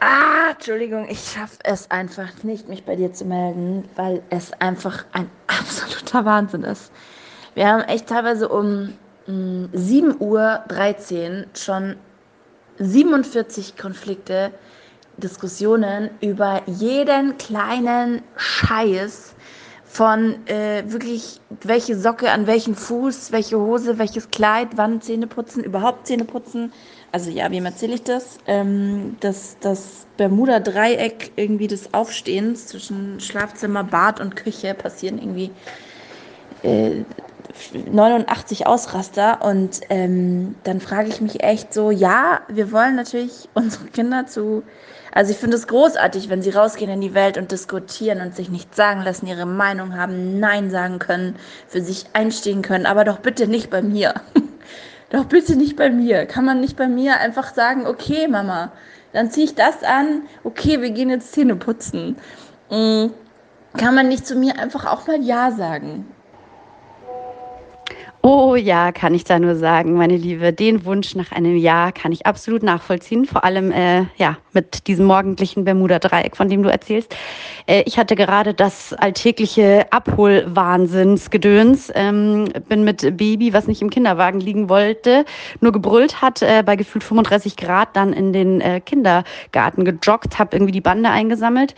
Ah, Entschuldigung, ich schaffe es einfach nicht, mich bei dir zu melden, weil es einfach ein absoluter Wahnsinn ist. Wir haben echt teilweise um mh, 7.13 Uhr schon 47 Konflikte, Diskussionen über jeden kleinen Scheiß von äh, wirklich, welche Socke an welchen Fuß, welche Hose, welches Kleid, wann Zähne putzen, überhaupt Zähne putzen. Also ja, wem erzähle ich das? Ähm, das das Bermuda-Dreieck irgendwie des Aufstehens zwischen Schlafzimmer, Bad und Küche passieren irgendwie äh, 89 Ausraster und ähm, dann frage ich mich echt so, ja, wir wollen natürlich unsere Kinder zu, also ich finde es großartig, wenn sie rausgehen in die Welt und diskutieren und sich nichts sagen lassen, ihre Meinung haben, Nein sagen können, für sich einstehen können, aber doch bitte nicht bei mir. doch bitte nicht bei mir. Kann man nicht bei mir einfach sagen, okay, Mama, dann ziehe ich das an, okay, wir gehen jetzt Zähne putzen. Mhm. Kann man nicht zu mir einfach auch mal Ja sagen? Oh ja, kann ich da nur sagen, meine Liebe. Den Wunsch nach einem Ja kann ich absolut nachvollziehen. Vor allem äh, ja mit diesem morgendlichen Bermuda-Dreieck, von dem du erzählst. Äh, ich hatte gerade das alltägliche Abholwahnsinnsgedöns. Ähm, bin mit Baby, was nicht im Kinderwagen liegen wollte, nur gebrüllt hat, äh, bei gefühlt 35 Grad dann in den äh, Kindergarten gejoggt, habe irgendwie die Bande eingesammelt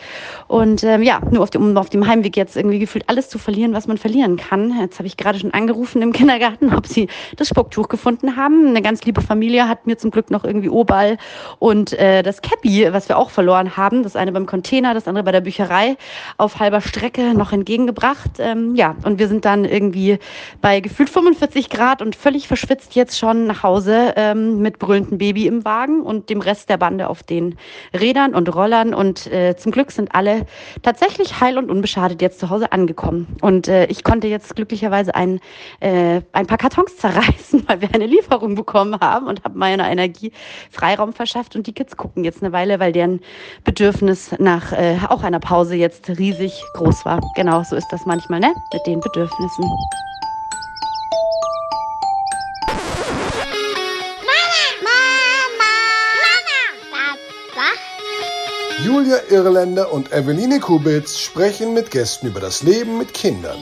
und ähm, ja, nur auf dem, um auf dem Heimweg jetzt irgendwie gefühlt alles zu verlieren, was man verlieren kann. Jetzt habe ich gerade schon angerufen im Kindergarten Kindergarten, ob sie das Spucktuch gefunden haben. Eine ganz liebe Familie hat mir zum Glück noch irgendwie Obal und äh, das Cappy, was wir auch verloren haben, das eine beim Container, das andere bei der Bücherei, auf halber Strecke noch entgegengebracht. Ähm, ja, und wir sind dann irgendwie bei gefühlt 45 Grad und völlig verschwitzt jetzt schon nach Hause ähm, mit brüllendem Baby im Wagen und dem Rest der Bande auf den Rädern und Rollern. Und äh, zum Glück sind alle tatsächlich heil und unbeschadet jetzt zu Hause angekommen. Und äh, ich konnte jetzt glücklicherweise ein äh, ein paar Kartons zerreißen, weil wir eine Lieferung bekommen haben und habe meiner Energie Freiraum verschafft. Und die Kids gucken jetzt eine Weile, weil deren Bedürfnis nach äh, auch einer Pause jetzt riesig groß war. Genau, so ist das manchmal, ne? Mit den Bedürfnissen. Julia Irländer und Eveline Kubitz sprechen mit Gästen über das Leben mit Kindern.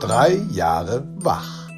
Drei Jahre wach.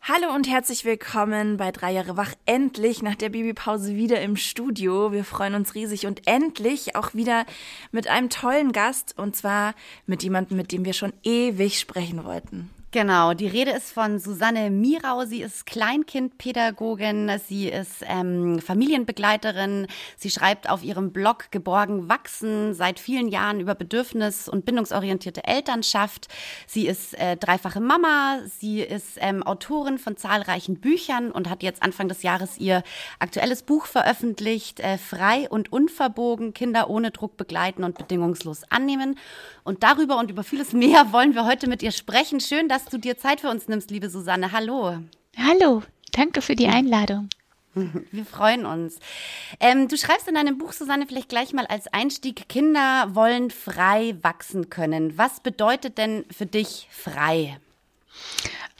Hallo und herzlich willkommen bei Drei Jahre wach. Endlich nach der Babypause wieder im Studio. Wir freuen uns riesig und endlich auch wieder mit einem tollen Gast und zwar mit jemandem, mit dem wir schon ewig sprechen wollten. Genau, die Rede ist von Susanne Mirau. Sie ist Kleinkindpädagogin, sie ist ähm, Familienbegleiterin. Sie schreibt auf ihrem Blog Geborgen wachsen seit vielen Jahren über bedürfnis- und bindungsorientierte Elternschaft. Sie ist äh, dreifache Mama, sie ist ähm, Autorin von zahlreichen Büchern und hat jetzt Anfang des Jahres ihr aktuelles Buch veröffentlicht, äh, Frei und unverbogen, Kinder ohne Druck begleiten und bedingungslos annehmen. Und darüber und über vieles mehr wollen wir heute mit ihr sprechen. Schön, dass du dir Zeit für uns nimmst, liebe Susanne. Hallo. Hallo, danke für die Einladung. Wir freuen uns. Ähm, du schreibst in deinem Buch, Susanne, vielleicht gleich mal als Einstieg, Kinder wollen frei wachsen können. Was bedeutet denn für dich frei?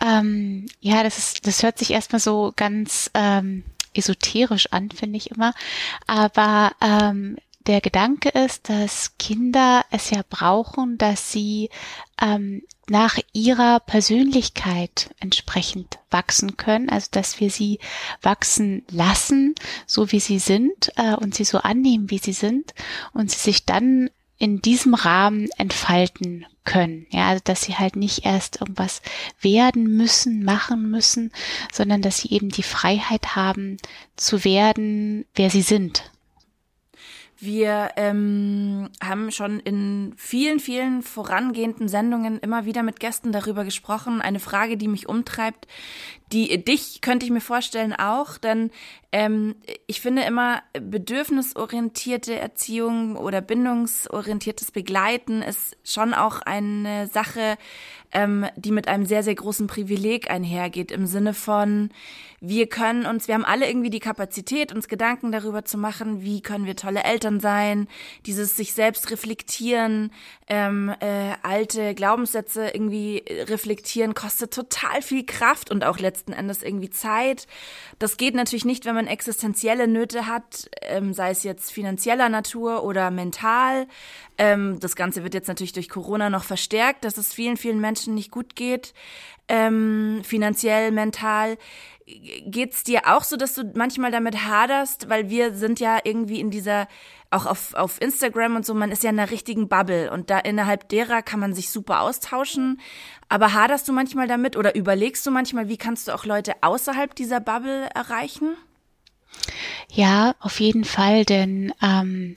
Ähm, ja, das ist, das hört sich erstmal so ganz ähm, esoterisch an, finde ich immer. Aber ähm, der Gedanke ist, dass Kinder es ja brauchen, dass sie ähm, nach ihrer Persönlichkeit entsprechend wachsen können, also dass wir sie wachsen lassen, so wie sie sind äh, und sie so annehmen, wie sie sind und sie sich dann in diesem Rahmen entfalten können. Ja, also dass sie halt nicht erst irgendwas werden müssen, machen müssen, sondern dass sie eben die Freiheit haben zu werden, wer sie sind. Wir ähm, haben schon in vielen, vielen vorangehenden Sendungen immer wieder mit Gästen darüber gesprochen. Eine Frage, die mich umtreibt, die dich könnte ich mir vorstellen auch, denn ähm, ich finde immer bedürfnisorientierte Erziehung oder bindungsorientiertes Begleiten ist schon auch eine Sache, ähm, die mit einem sehr, sehr großen Privileg einhergeht, im Sinne von, wir können uns, wir haben alle irgendwie die Kapazität, uns Gedanken darüber zu machen, wie können wir tolle Eltern sein, dieses sich selbst reflektieren, ähm, äh, alte Glaubenssätze irgendwie reflektieren, kostet total viel Kraft und auch letzten Endes irgendwie Zeit. Das geht natürlich nicht, wenn man existenzielle Nöte hat, ähm, sei es jetzt finanzieller Natur oder mental. Ähm, das Ganze wird jetzt natürlich durch Corona noch verstärkt, dass es vielen, vielen Menschen nicht gut geht, ähm, finanziell, mental geht's dir auch so, dass du manchmal damit haderst, weil wir sind ja irgendwie in dieser auch auf, auf Instagram und so, man ist ja in einer richtigen Bubble und da innerhalb derer kann man sich super austauschen. Aber haderst du manchmal damit oder überlegst du manchmal, wie kannst du auch Leute außerhalb dieser Bubble erreichen? Ja, auf jeden Fall, denn ähm,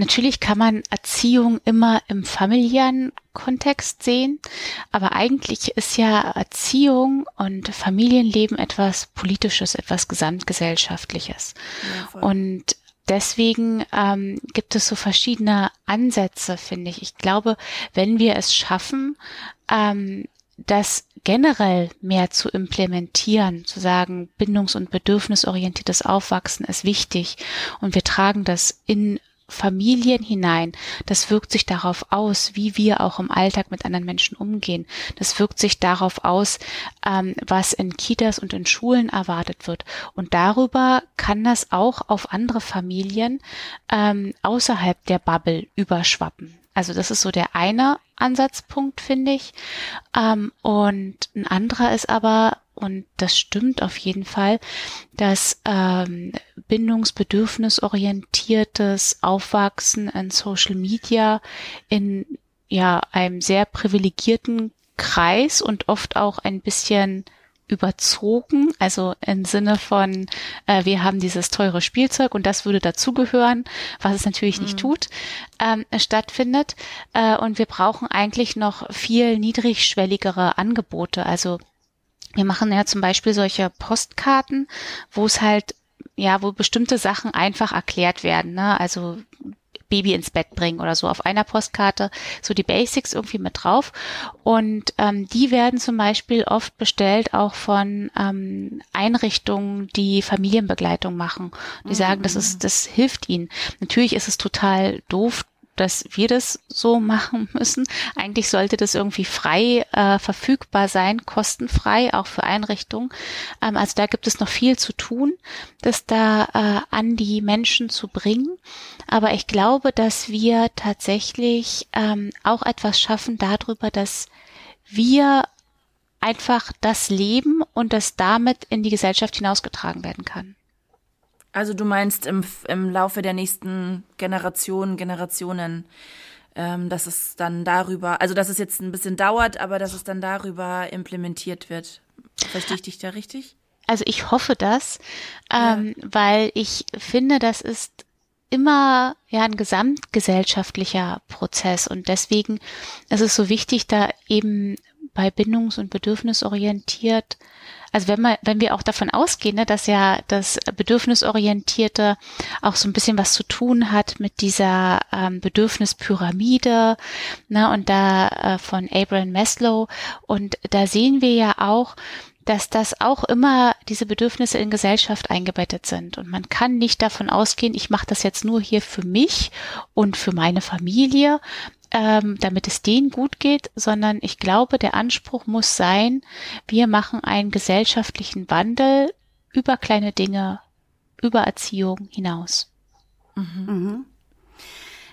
Natürlich kann man Erziehung immer im familiären Kontext sehen, aber eigentlich ist ja Erziehung und Familienleben etwas Politisches, etwas Gesamtgesellschaftliches. Ja, und deswegen ähm, gibt es so verschiedene Ansätze, finde ich. Ich glaube, wenn wir es schaffen, ähm, das generell mehr zu implementieren, zu sagen, bindungs- und bedürfnisorientiertes Aufwachsen ist wichtig und wir tragen das in Familien hinein. Das wirkt sich darauf aus, wie wir auch im Alltag mit anderen Menschen umgehen. Das wirkt sich darauf aus, ähm, was in Kitas und in Schulen erwartet wird. Und darüber kann das auch auf andere Familien ähm, außerhalb der Bubble überschwappen. Also das ist so der eine Ansatzpunkt, finde ich. Ähm, und ein anderer ist aber, und das stimmt auf jeden Fall, dass ähm, bindungsbedürfnisorientiertes Aufwachsen in Social Media in ja einem sehr privilegierten Kreis und oft auch ein bisschen überzogen, also im Sinne von, äh, wir haben dieses teure Spielzeug und das würde dazugehören, was es natürlich mhm. nicht tut, ähm, stattfindet. Äh, und wir brauchen eigentlich noch viel niedrigschwelligere Angebote. Also wir machen ja zum Beispiel solche Postkarten, wo es halt ja, wo bestimmte Sachen einfach erklärt werden. Ne? Also Baby ins Bett bringen oder so auf einer Postkarte, so die Basics irgendwie mit drauf. Und ähm, die werden zum Beispiel oft bestellt auch von ähm, Einrichtungen, die Familienbegleitung machen. Die sagen, das ist, mhm. das hilft ihnen. Natürlich ist es total doof, dass wir das so machen müssen. Eigentlich sollte das irgendwie frei äh, verfügbar sein, kostenfrei, auch für Einrichtungen. Ähm, also da gibt es noch viel zu tun, das da äh, an die Menschen zu bringen. Aber ich glaube, dass wir tatsächlich ähm, auch etwas schaffen darüber, dass wir einfach das leben und das damit in die Gesellschaft hinausgetragen werden kann. Also du meinst im, im Laufe der nächsten Generationen, Generationen, ähm, dass es dann darüber, also dass es jetzt ein bisschen dauert, aber dass es dann darüber implementiert wird. Verstehe ich dich da richtig? Also ich hoffe das, ähm, ja. weil ich finde, das ist immer ja ein gesamtgesellschaftlicher Prozess und deswegen ist es so wichtig, da eben bei bindungs- und bedürfnisorientiert also wenn man, wenn wir auch davon ausgehen, ne, dass ja das Bedürfnisorientierte auch so ein bisschen was zu tun hat mit dieser ähm, Bedürfnispyramide, ne, und da äh, von Abraham Maslow und da sehen wir ja auch, dass das auch immer diese Bedürfnisse in Gesellschaft eingebettet sind. Und man kann nicht davon ausgehen, ich mache das jetzt nur hier für mich und für meine Familie, ähm, damit es denen gut geht, sondern ich glaube, der Anspruch muss sein, wir machen einen gesellschaftlichen Wandel über kleine Dinge, über Erziehung hinaus. Mhm. Mhm.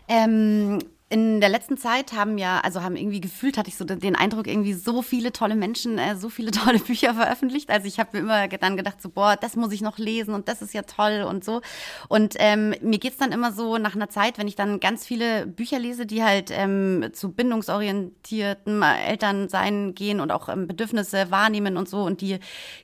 Ähm, in der letzten Zeit haben ja, also haben irgendwie gefühlt, hatte ich so den Eindruck, irgendwie so viele tolle Menschen, äh, so viele tolle Bücher veröffentlicht. Also ich habe mir immer dann gedacht, so, boah, das muss ich noch lesen und das ist ja toll und so. Und ähm, mir geht's dann immer so nach einer Zeit, wenn ich dann ganz viele Bücher lese, die halt ähm, zu bindungsorientierten Elternsein gehen und auch ähm, Bedürfnisse wahrnehmen und so und die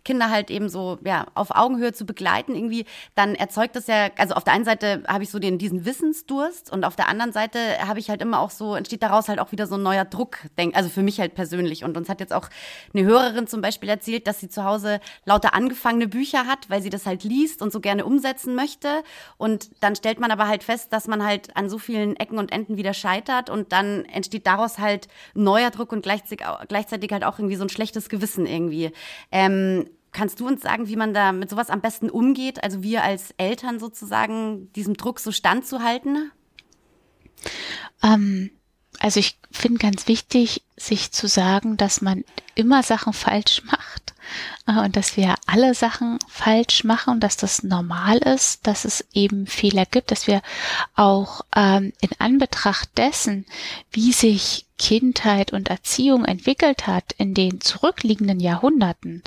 Kinder halt eben so ja auf Augenhöhe zu begleiten, irgendwie, dann erzeugt das ja, also auf der einen Seite habe ich so den diesen Wissensdurst und auf der anderen Seite habe ich halt halt immer auch so, entsteht daraus halt auch wieder so ein neuer Druck, denk, also für mich halt persönlich. Und uns hat jetzt auch eine Hörerin zum Beispiel erzählt, dass sie zu Hause lauter angefangene Bücher hat, weil sie das halt liest und so gerne umsetzen möchte. Und dann stellt man aber halt fest, dass man halt an so vielen Ecken und Enden wieder scheitert und dann entsteht daraus halt neuer Druck und gleichzeitig, gleichzeitig halt auch irgendwie so ein schlechtes Gewissen irgendwie. Ähm, Kannst du uns sagen, wie man da mit sowas am besten umgeht? Also wir als Eltern sozusagen diesem Druck so standzuhalten? Ähm, also ich finde ganz wichtig, sich zu sagen, dass man immer Sachen falsch macht äh, und dass wir alle Sachen falsch machen, dass das normal ist, dass es eben Fehler gibt, dass wir auch ähm, in Anbetracht dessen, wie sich Kindheit und Erziehung entwickelt hat in den zurückliegenden Jahrhunderten,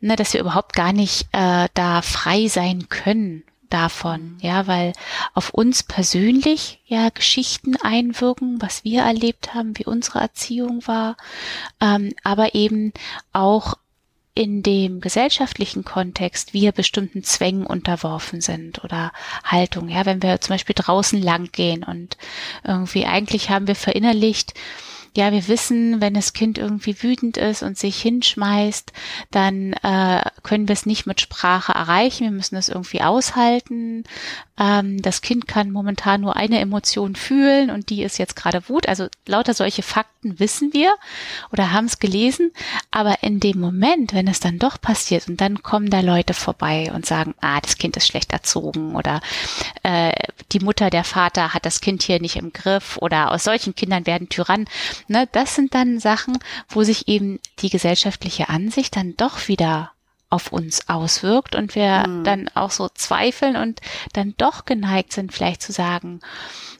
ne, dass wir überhaupt gar nicht äh, da frei sein können davon, ja, weil auf uns persönlich ja Geschichten einwirken, was wir erlebt haben, wie unsere Erziehung war, ähm, aber eben auch in dem gesellschaftlichen Kontext wir bestimmten Zwängen unterworfen sind oder Haltung. Ja, wenn wir zum Beispiel draußen lang gehen und irgendwie eigentlich haben wir verinnerlicht, ja, wir wissen, wenn das Kind irgendwie wütend ist und sich hinschmeißt, dann äh, können wir es nicht mit Sprache erreichen. Wir müssen es irgendwie aushalten. Ähm, das Kind kann momentan nur eine Emotion fühlen und die ist jetzt gerade Wut. Also lauter solche Fakten wissen wir oder haben es gelesen. Aber in dem Moment, wenn es dann doch passiert und dann kommen da Leute vorbei und sagen, ah, das Kind ist schlecht erzogen oder äh, die Mutter, der Vater hat das Kind hier nicht im Griff oder aus solchen Kindern werden Tyrannen. Ne, das sind dann Sachen, wo sich eben die gesellschaftliche Ansicht dann doch wieder auf uns auswirkt und wir mhm. dann auch so zweifeln und dann doch geneigt sind, vielleicht zu sagen,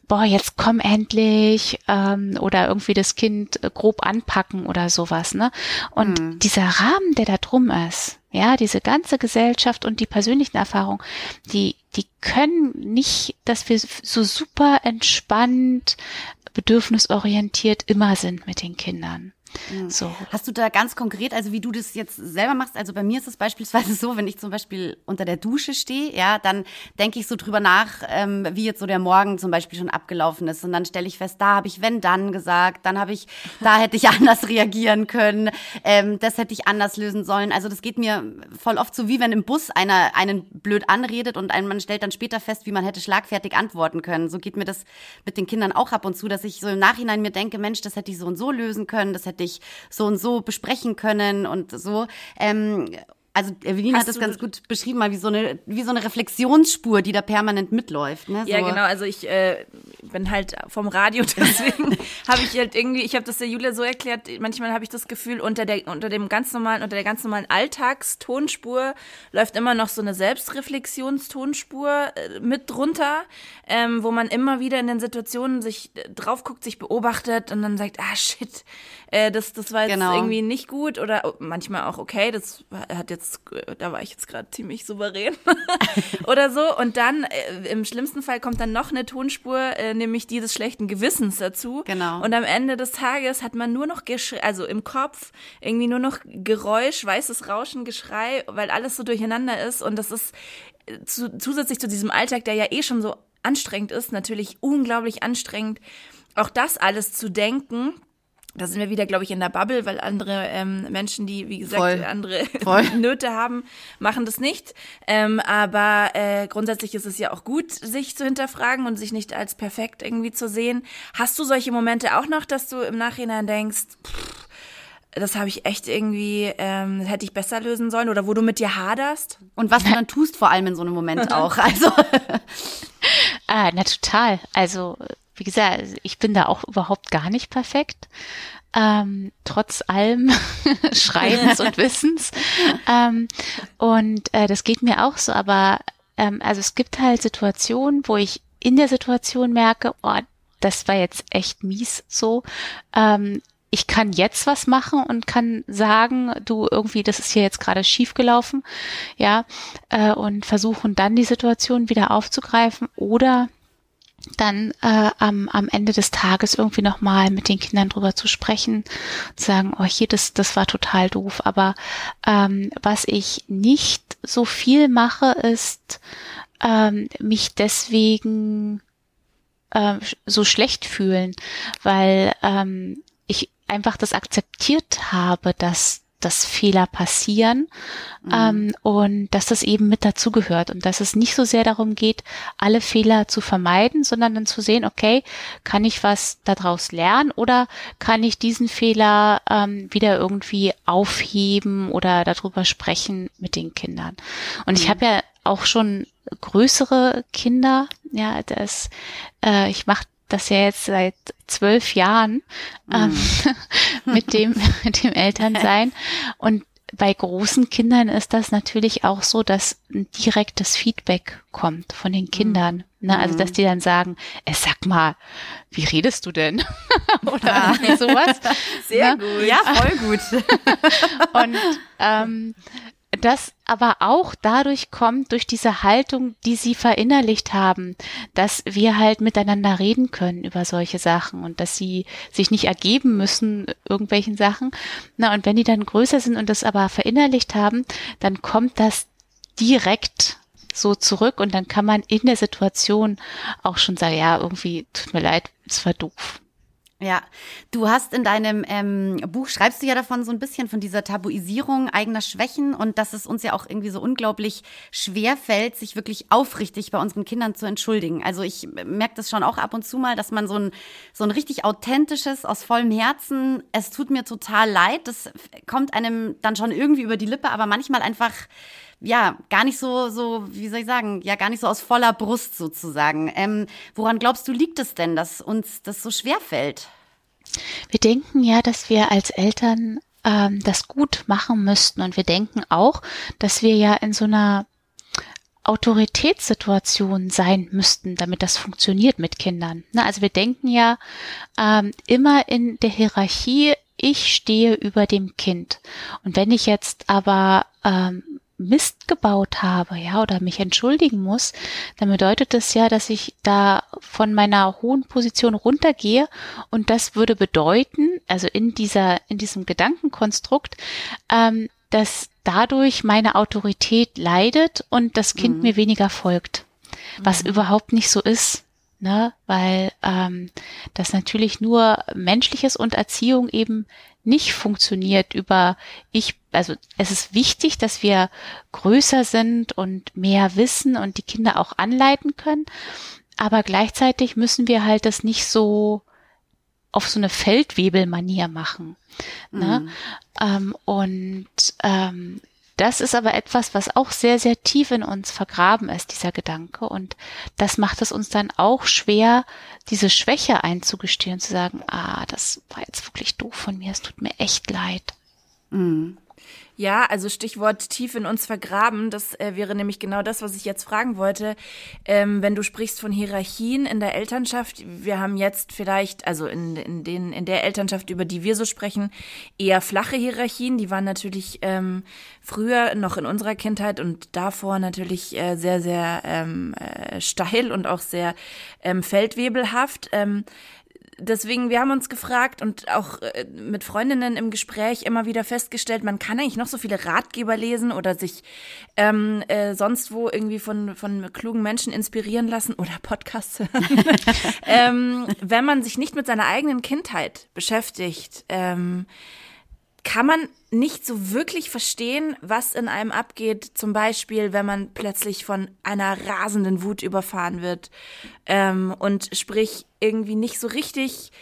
boah, jetzt komm endlich ähm, oder irgendwie das Kind äh, grob anpacken oder sowas. Ne? Und mhm. dieser Rahmen, der da drum ist, ja, diese ganze Gesellschaft und die persönlichen Erfahrungen, die, die können nicht, dass wir so super entspannt bedürfnisorientiert immer sind mit den Kindern. So. Hast du da ganz konkret, also wie du das jetzt selber machst, also bei mir ist es beispielsweise so, wenn ich zum Beispiel unter der Dusche stehe, ja, dann denke ich so drüber nach, ähm, wie jetzt so der Morgen zum Beispiel schon abgelaufen ist. Und dann stelle ich fest, da habe ich wenn dann gesagt, dann habe ich, da hätte ich anders reagieren können, ähm, das hätte ich anders lösen sollen. Also das geht mir voll oft so, wie wenn im Bus einer einen blöd anredet und ein, man stellt dann später fest, wie man hätte schlagfertig antworten können. So geht mir das mit den Kindern auch ab und zu, dass ich so im Nachhinein mir denke, Mensch, das hätte ich so und so lösen können, das hätte dich so und so besprechen können und so. Ähm, also Evelyn Hast hat das ganz gut beschrieben, mal wie so eine wie so eine Reflexionsspur, die da permanent mitläuft. Ne? So. Ja, genau. Also ich äh, bin halt vom Radio, deswegen habe ich halt irgendwie, ich habe das der Julia so erklärt. Manchmal habe ich das Gefühl, unter der unter dem ganz normalen unter der ganz normalen Alltagstonspur läuft immer noch so eine Selbstreflexionstonspur äh, mit drunter, ähm, wo man immer wieder in den Situationen sich äh, drauf guckt, sich beobachtet und dann sagt, ah shit, äh, das, das war jetzt genau. irgendwie nicht gut oder manchmal auch okay, das hat jetzt, da war ich jetzt gerade ziemlich souverän oder so. Und dann äh, im schlimmsten Fall kommt dann noch eine Tonspur, äh, nämlich die des schlechten Gewissens dazu. Genau. Und am Ende des Tages hat man nur noch Geschrei, also im Kopf irgendwie nur noch Geräusch, weißes Rauschen, Geschrei, weil alles so durcheinander ist und das ist äh, zu, zusätzlich zu diesem Alltag, der ja eh schon so anstrengend ist, natürlich unglaublich anstrengend, auch das alles zu denken da sind wir wieder, glaube ich, in der Bubble, weil andere ähm, Menschen, die, wie gesagt, Voll. andere Voll. Nöte haben, machen das nicht. Ähm, aber äh, grundsätzlich ist es ja auch gut, sich zu hinterfragen und sich nicht als perfekt irgendwie zu sehen. Hast du solche Momente auch noch, dass du im Nachhinein denkst, pff, das habe ich echt irgendwie, ähm, hätte ich besser lösen sollen oder wo du mit dir haderst? Und was du dann tust, vor allem in so einem Moment auch. Also. ah, na total. Also wie gesagt, ich bin da auch überhaupt gar nicht perfekt. Ähm, trotz allem Schreibens und Wissens. Ähm, und äh, das geht mir auch so, aber ähm, also es gibt halt Situationen, wo ich in der Situation merke, oh, das war jetzt echt mies so. Ähm, ich kann jetzt was machen und kann sagen, du irgendwie, das ist hier jetzt gerade schief gelaufen, ja, äh, und versuchen dann die Situation wieder aufzugreifen oder dann äh, am, am Ende des Tages irgendwie nochmal mit den Kindern drüber zu sprechen, zu sagen, oh hier, das, das war total doof. Aber ähm, was ich nicht so viel mache, ist ähm, mich deswegen äh, so schlecht fühlen, weil ähm, ich einfach das akzeptiert habe, dass dass Fehler passieren mhm. ähm, und dass das eben mit dazugehört und dass es nicht so sehr darum geht, alle Fehler zu vermeiden, sondern dann zu sehen, okay, kann ich was daraus lernen oder kann ich diesen Fehler ähm, wieder irgendwie aufheben oder darüber sprechen mit den Kindern. Und mhm. ich habe ja auch schon größere Kinder, ja, das, äh, ich mache das ja jetzt seit zwölf Jahren ähm, mm. mit dem mit dem Elternsein und bei großen Kindern ist das natürlich auch so, dass ein direktes Feedback kommt von den Kindern. Mhm. Ne? Also, dass mhm. die dann sagen, äh, sag mal, wie redest du denn? Oder ja. sowas. Sehr ne? gut. Ja, voll gut. und ähm, das aber auch dadurch kommt, durch diese Haltung, die sie verinnerlicht haben, dass wir halt miteinander reden können über solche Sachen und dass sie sich nicht ergeben müssen irgendwelchen Sachen. Na, und wenn die dann größer sind und das aber verinnerlicht haben, dann kommt das direkt so zurück und dann kann man in der Situation auch schon sagen, ja, irgendwie tut mir leid, es war doof. Ja, du hast in deinem ähm, Buch, schreibst du ja davon so ein bisschen von dieser Tabuisierung eigener Schwächen und dass es uns ja auch irgendwie so unglaublich schwer fällt, sich wirklich aufrichtig bei unseren Kindern zu entschuldigen. Also ich merke das schon auch ab und zu mal, dass man so ein, so ein richtig authentisches, aus vollem Herzen, es tut mir total leid, das kommt einem dann schon irgendwie über die Lippe, aber manchmal einfach ja, gar nicht so, so, wie soll ich sagen, ja, gar nicht so aus voller Brust sozusagen. Ähm, woran glaubst du, liegt es denn, dass uns das so schwer fällt? Wir denken ja, dass wir als Eltern ähm, das gut machen müssten. Und wir denken auch, dass wir ja in so einer Autoritätssituation sein müssten, damit das funktioniert mit Kindern. Na, also wir denken ja ähm, immer in der Hierarchie, ich stehe über dem Kind. Und wenn ich jetzt aber ähm, Mist gebaut habe, ja, oder mich entschuldigen muss, dann bedeutet das ja, dass ich da von meiner hohen Position runtergehe und das würde bedeuten, also in dieser, in diesem Gedankenkonstrukt, ähm, dass dadurch meine Autorität leidet und das Kind mhm. mir weniger folgt, was mhm. überhaupt nicht so ist ne? weil ähm, das natürlich nur menschliches und Erziehung eben nicht funktioniert über ich, also es ist wichtig, dass wir größer sind und mehr wissen und die Kinder auch anleiten können, aber gleichzeitig müssen wir halt das nicht so auf so eine Feldwebelmanier machen. Ne? Mhm. Ähm, und ähm, das ist aber etwas, was auch sehr, sehr tief in uns vergraben ist, dieser Gedanke. Und das macht es uns dann auch schwer, diese Schwäche einzugestehen, zu sagen, ah, das war jetzt wirklich doof von mir, es tut mir echt leid. Mhm. Ja, also Stichwort tief in uns vergraben, das äh, wäre nämlich genau das, was ich jetzt fragen wollte. Ähm, wenn du sprichst von Hierarchien in der Elternschaft, wir haben jetzt vielleicht, also in, in, den, in der Elternschaft, über die wir so sprechen, eher flache Hierarchien. Die waren natürlich ähm, früher noch in unserer Kindheit und davor natürlich äh, sehr, sehr ähm, äh, steil und auch sehr ähm, feldwebelhaft. Ähm, deswegen, wir haben uns gefragt und auch äh, mit Freundinnen im Gespräch immer wieder festgestellt, man kann eigentlich noch so viele Ratgeber lesen oder sich ähm, äh, sonst wo irgendwie von, von klugen Menschen inspirieren lassen oder Podcasts hören. ähm, wenn man sich nicht mit seiner eigenen Kindheit beschäftigt, ähm, kann man nicht so wirklich verstehen, was in einem abgeht. Zum Beispiel, wenn man plötzlich von einer rasenden Wut überfahren wird ähm, und sprich irgendwie nicht so richtig.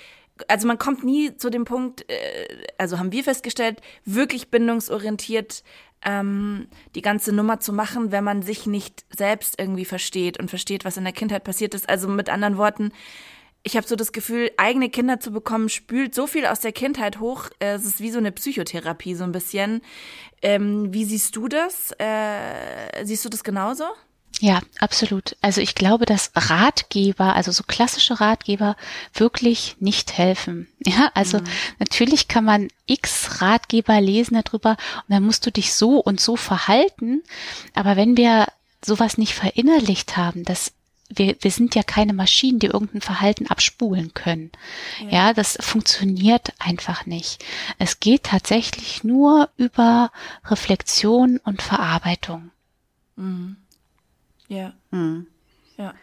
Also man kommt nie zu dem Punkt, äh, also haben wir festgestellt, wirklich bindungsorientiert ähm, die ganze Nummer zu machen, wenn man sich nicht selbst irgendwie versteht und versteht, was in der Kindheit passiert ist. Also mit anderen Worten, ich habe so das Gefühl, eigene Kinder zu bekommen, spült so viel aus der Kindheit hoch. Äh, es ist wie so eine Psychotherapie, so ein bisschen. Ähm, wie siehst du das? Äh, siehst du das genauso? Ja, absolut. Also ich glaube, dass Ratgeber, also so klassische Ratgeber, wirklich nicht helfen. Ja, also mhm. natürlich kann man x Ratgeber lesen darüber und dann musst du dich so und so verhalten. Aber wenn wir sowas nicht verinnerlicht haben, dass wir, wir sind ja keine Maschinen, die irgendein Verhalten abspulen können. Ja. ja, das funktioniert einfach nicht. Es geht tatsächlich nur über Reflexion und Verarbeitung. Mhm. Ja. Mhm. Ja.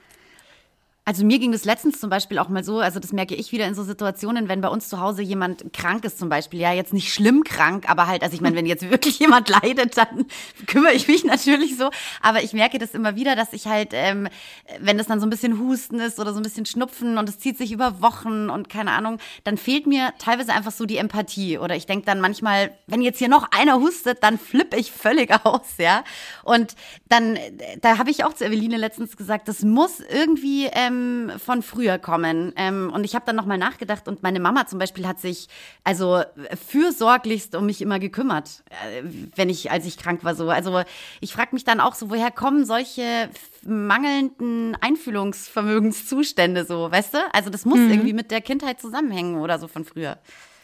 Also mir ging das letztens zum Beispiel auch mal so, also das merke ich wieder in so Situationen, wenn bei uns zu Hause jemand krank ist zum Beispiel, ja jetzt nicht schlimm krank, aber halt, also ich meine, wenn jetzt wirklich jemand leidet, dann kümmere ich mich natürlich so, aber ich merke das immer wieder, dass ich halt, ähm, wenn das dann so ein bisschen Husten ist oder so ein bisschen Schnupfen und es zieht sich über Wochen und keine Ahnung, dann fehlt mir teilweise einfach so die Empathie. Oder ich denke dann manchmal, wenn jetzt hier noch einer hustet, dann flippe ich völlig aus, ja. Und dann, da habe ich auch zu Eveline letztens gesagt, das muss irgendwie ähm, ähm, von früher kommen. Ähm, und ich habe dann nochmal nachgedacht und meine Mama zum Beispiel hat sich also fürsorglichst um mich immer gekümmert, äh, wenn ich, als ich krank war so. Also ich frage mich dann auch so, woher kommen solche mangelnden Einfühlungsvermögenszustände so, weißt du? Also das muss mhm. irgendwie mit der Kindheit zusammenhängen oder so von früher.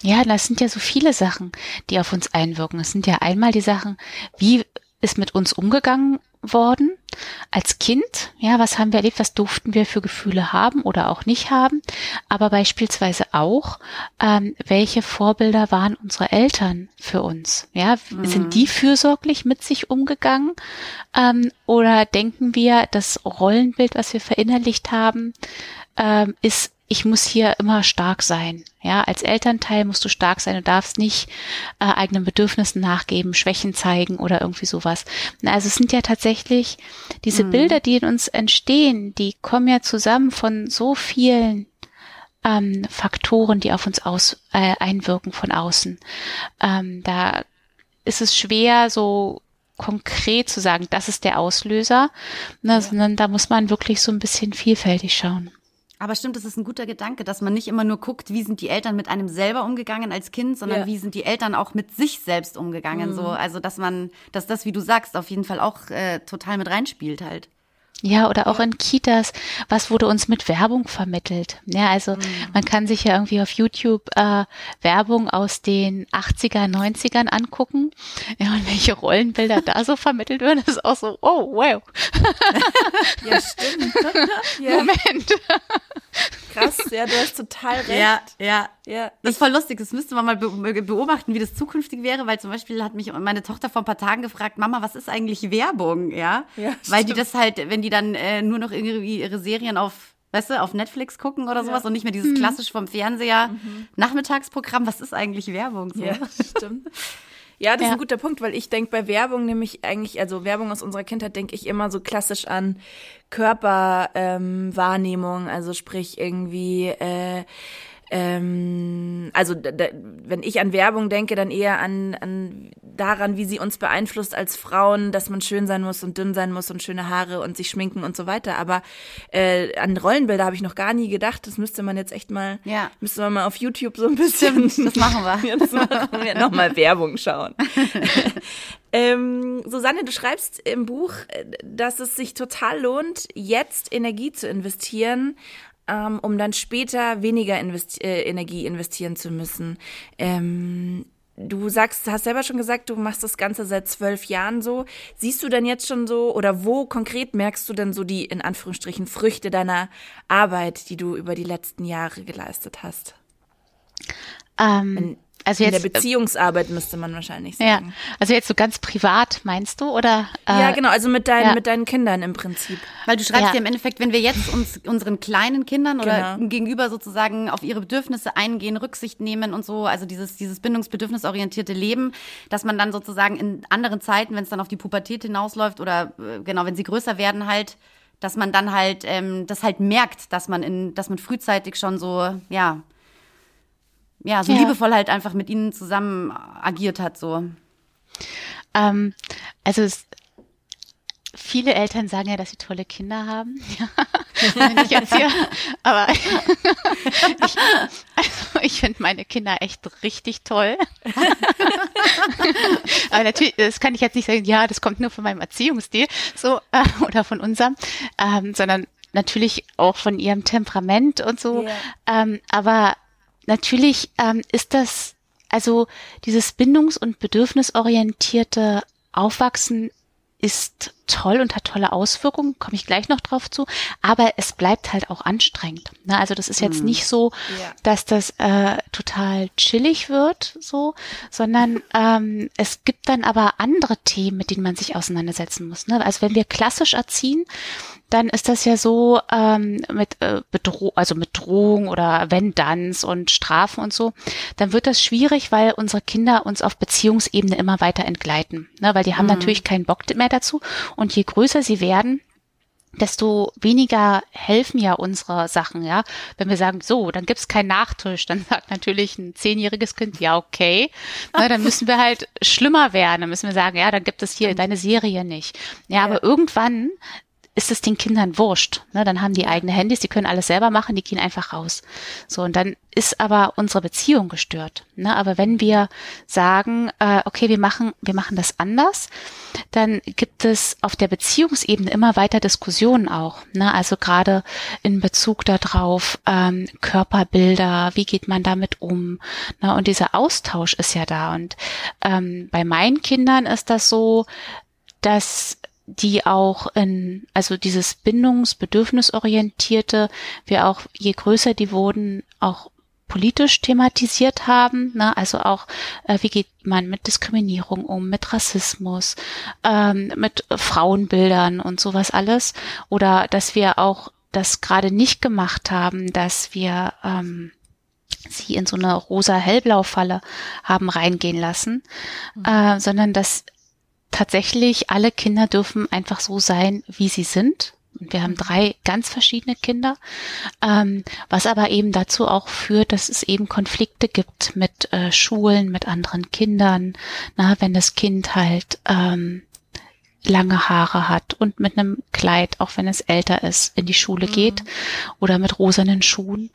Ja, das sind ja so viele Sachen, die auf uns einwirken. Es sind ja einmal die Sachen, wie ist mit uns umgegangen worden als Kind. Ja, was haben wir erlebt? Was durften wir für Gefühle haben oder auch nicht haben? Aber beispielsweise auch, ähm, welche Vorbilder waren unsere Eltern für uns? Ja, mhm. sind die fürsorglich mit sich umgegangen? Ähm, oder denken wir, das Rollenbild, was wir verinnerlicht haben, ähm, ist ich muss hier immer stark sein. Ja, als Elternteil musst du stark sein. Du darfst nicht äh, eigenen Bedürfnissen nachgeben, Schwächen zeigen oder irgendwie sowas. Also es sind ja tatsächlich diese mhm. Bilder, die in uns entstehen, die kommen ja zusammen von so vielen ähm, Faktoren, die auf uns aus, äh, einwirken von außen. Ähm, da ist es schwer, so konkret zu sagen, das ist der Auslöser, ne, ja. sondern da muss man wirklich so ein bisschen vielfältig schauen. Aber stimmt, das ist ein guter Gedanke, dass man nicht immer nur guckt, wie sind die Eltern mit einem selber umgegangen als Kind, sondern ja. wie sind die Eltern auch mit sich selbst umgegangen. Mhm. So, also dass man, dass das, wie du sagst, auf jeden Fall auch äh, total mit reinspielt halt. Ja, oder auch in Kitas, was wurde uns mit Werbung vermittelt? Ja, also mhm. man kann sich ja irgendwie auf YouTube äh, Werbung aus den 80er, 90ern angucken. Ja, und welche Rollenbilder da so vermittelt werden, ist auch so, oh, wow. ja, stimmt. ja. Moment. Krass, ja, du hast total recht. Ja, ja. ja. Das ist voll lustig. Das müsste man mal beobachten, wie das zukünftig wäre, weil zum Beispiel hat mich meine Tochter vor ein paar Tagen gefragt, Mama, was ist eigentlich Werbung? Ja. ja weil die das halt, wenn die dann äh, nur noch irgendwie ihre Serien auf weißt du, auf Netflix gucken oder sowas ja. und nicht mehr dieses mhm. klassisch vom Fernseher mhm. Nachmittagsprogramm. Was ist eigentlich Werbung? So? Ja, stimmt. Ja, das ja. ist ein guter Punkt, weil ich denke bei Werbung nämlich eigentlich, also Werbung aus unserer Kindheit denke ich immer so klassisch an Körperwahrnehmung, ähm, also sprich irgendwie äh, ähm, also wenn ich an Werbung denke, dann eher an, an daran, wie sie uns beeinflusst als Frauen, dass man schön sein muss und dünn sein muss und schöne Haare und sich schminken und so weiter. Aber äh, an Rollenbilder habe ich noch gar nie gedacht. Das müsste man jetzt echt mal, ja. müsste man mal auf YouTube so ein bisschen. Das machen wir. das machen wir nochmal Werbung schauen. Ähm, Susanne, du schreibst im Buch, äh, dass es sich total lohnt, jetzt Energie zu investieren, ähm, um dann später weniger investi äh, Energie investieren zu müssen. Ähm, du sagst, hast selber schon gesagt, du machst das Ganze seit zwölf Jahren so. Siehst du denn jetzt schon so oder wo konkret merkst du denn so die in Anführungsstrichen Früchte deiner Arbeit, die du über die letzten Jahre geleistet hast? Ähm, also jetzt, in der Beziehungsarbeit müsste man wahrscheinlich sagen. Ja, also jetzt so ganz privat meinst du oder? Äh, ja, genau, also mit deinen ja. mit deinen Kindern im Prinzip. Weil du schreibst ja, ja im Endeffekt, wenn wir jetzt uns unseren kleinen Kindern oder genau. gegenüber sozusagen auf ihre Bedürfnisse eingehen, Rücksicht nehmen und so, also dieses dieses bindungsbedürfnisorientierte Leben, dass man dann sozusagen in anderen Zeiten, wenn es dann auf die Pubertät hinausläuft oder äh, genau, wenn sie größer werden halt dass man dann halt ähm, das halt merkt, dass man in, dass man frühzeitig schon so ja ja, so ja. liebevoll halt einfach mit ihnen zusammen agiert hat, so. Ähm, also es, viele Eltern sagen ja, dass sie tolle Kinder haben. Ja, ich jetzt hier, aber ich, also ich finde meine Kinder echt richtig toll. aber natürlich, das kann ich jetzt nicht sagen, ja, das kommt nur von meinem Erziehungsstil, so äh, oder von unserem, ähm, sondern natürlich auch von ihrem Temperament und so. Yeah. Ähm, aber natürlich ähm, ist das, also dieses bindungs- und bedürfnisorientierte Aufwachsen ist toll und hat tolle Auswirkungen, komme ich gleich noch drauf zu, aber es bleibt halt auch anstrengend. Ne? Also das ist jetzt mhm. nicht so, ja. dass das äh, total chillig wird, so, sondern ähm, es gibt dann aber andere Themen, mit denen man sich auseinandersetzen muss. Ne? Also wenn wir klassisch erziehen, dann ist das ja so ähm, mit äh, Bedroh also mit Drohung oder wenn Danns und Strafen und so, dann wird das schwierig, weil unsere Kinder uns auf Beziehungsebene immer weiter entgleiten, ne? weil die haben mhm. natürlich keinen Bock mehr dazu und je größer sie werden, desto weniger helfen ja unsere Sachen, ja. Wenn wir sagen, so, dann gibt's keinen Nachtisch, dann sagt natürlich ein zehnjähriges Kind, ja, okay. Na, dann müssen wir halt schlimmer werden. Dann müssen wir sagen, ja, dann gibt es hier deine Serie nicht. Ja, ja. aber irgendwann ist es den Kindern wurscht. Ne? Dann haben die eigene Handys, die können alles selber machen, die gehen einfach raus. So, und dann ist aber unsere Beziehung gestört. Ne? Aber wenn wir sagen, äh, okay, wir machen, wir machen das anders, dann gibt es auf der Beziehungsebene immer weiter Diskussionen auch. Ne? Also gerade in Bezug darauf, ähm, Körperbilder, wie geht man damit um? Ne? Und dieser Austausch ist ja da. Und ähm, bei meinen Kindern ist das so, dass die auch in, also dieses bindungsbedürfnisorientierte, wir auch, je größer die wurden, auch politisch thematisiert haben, ne? also auch, äh, wie geht man mit Diskriminierung um, mit Rassismus, ähm, mit Frauenbildern und sowas alles. Oder dass wir auch das gerade nicht gemacht haben, dass wir ähm, sie in so eine rosa-hellblau-Falle haben reingehen lassen, mhm. äh, sondern dass tatsächlich alle Kinder dürfen einfach so sein, wie sie sind. Wir haben drei ganz verschiedene Kinder, ähm, was aber eben dazu auch führt, dass es eben Konflikte gibt mit äh, Schulen, mit anderen Kindern. Na, wenn das Kind halt ähm, lange Haare hat und mit einem Kleid, auch wenn es älter ist, in die Schule mhm. geht oder mit rosanen Schuhen,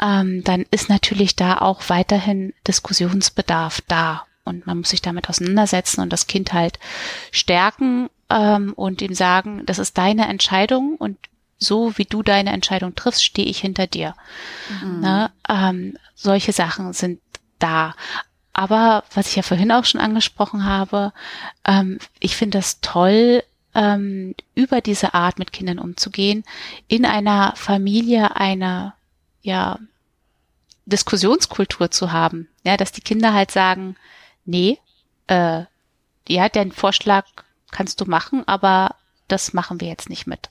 ähm, dann ist natürlich da auch weiterhin Diskussionsbedarf da und man muss sich damit auseinandersetzen und das Kind halt stärken ähm, und ihm sagen, das ist deine Entscheidung und so wie du deine Entscheidung triffst, stehe ich hinter dir. Mhm. Ne? Ähm, solche Sachen sind da. Aber was ich ja vorhin auch schon angesprochen habe, ähm, ich finde das toll, ähm, über diese Art mit Kindern umzugehen, in einer Familie eine, ja, Diskussionskultur zu haben. Ja, dass die Kinder halt sagen, nee, äh, ja, den Vorschlag kannst du machen, aber das machen wir jetzt nicht mit.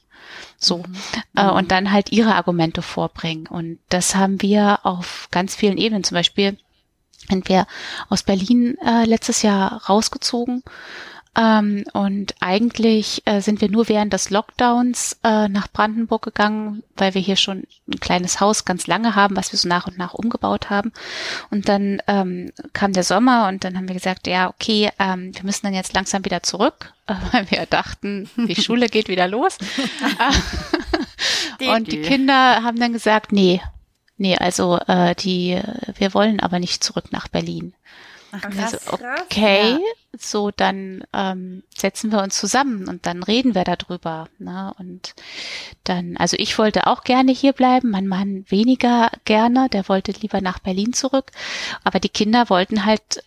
So. Mhm. Äh, und dann halt ihre Argumente vorbringen. Und das haben wir auf ganz vielen Ebenen. Zum Beispiel sind wir aus Berlin äh, letztes Jahr rausgezogen ähm, und eigentlich äh, sind wir nur während des Lockdowns äh, nach Brandenburg gegangen, weil wir hier schon ein kleines Haus ganz lange haben, was wir so nach und nach umgebaut haben. Und dann ähm, kam der Sommer und dann haben wir gesagt, ja, okay, ähm, wir müssen dann jetzt langsam wieder zurück, äh, weil wir dachten, die Schule geht wieder los. und die Kinder haben dann gesagt, nee, nee, also äh, die, wir wollen aber nicht zurück nach Berlin. Ach, krass, also, okay, ja. so dann ähm, setzen wir uns zusammen und dann reden wir darüber. Ne? Und dann, also ich wollte auch gerne hier bleiben, mein Mann weniger gerne, der wollte lieber nach Berlin zurück, aber die Kinder wollten halt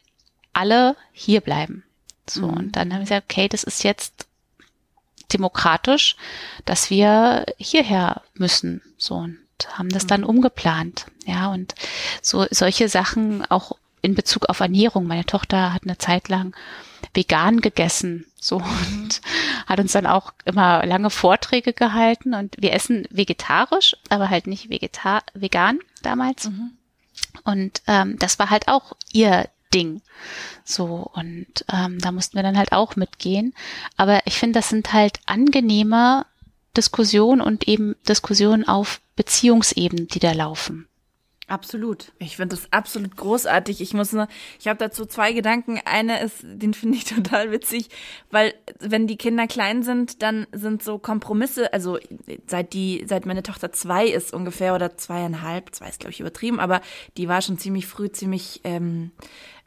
alle hier bleiben. So, mhm. und dann haben wir gesagt, okay, das ist jetzt demokratisch, dass wir hierher müssen. So und haben das dann mhm. umgeplant. Ja, und so solche Sachen auch in Bezug auf Ernährung. Meine Tochter hat eine Zeit lang vegan gegessen, so mhm. und hat uns dann auch immer lange Vorträge gehalten und wir essen vegetarisch, aber halt nicht vegetar vegan damals. Mhm. Und ähm, das war halt auch ihr Ding. So, und ähm, da mussten wir dann halt auch mitgehen. Aber ich finde, das sind halt angenehme Diskussionen und eben Diskussionen auf Beziehungsebenen, die da laufen. Absolut. Ich finde das absolut großartig. Ich muss nur, ich habe dazu zwei Gedanken. Einer ist, den finde ich total witzig, weil wenn die Kinder klein sind, dann sind so Kompromisse, also seit die, seit meine Tochter zwei ist ungefähr oder zweieinhalb, zwei ist glaube ich übertrieben, aber die war schon ziemlich früh ziemlich ähm,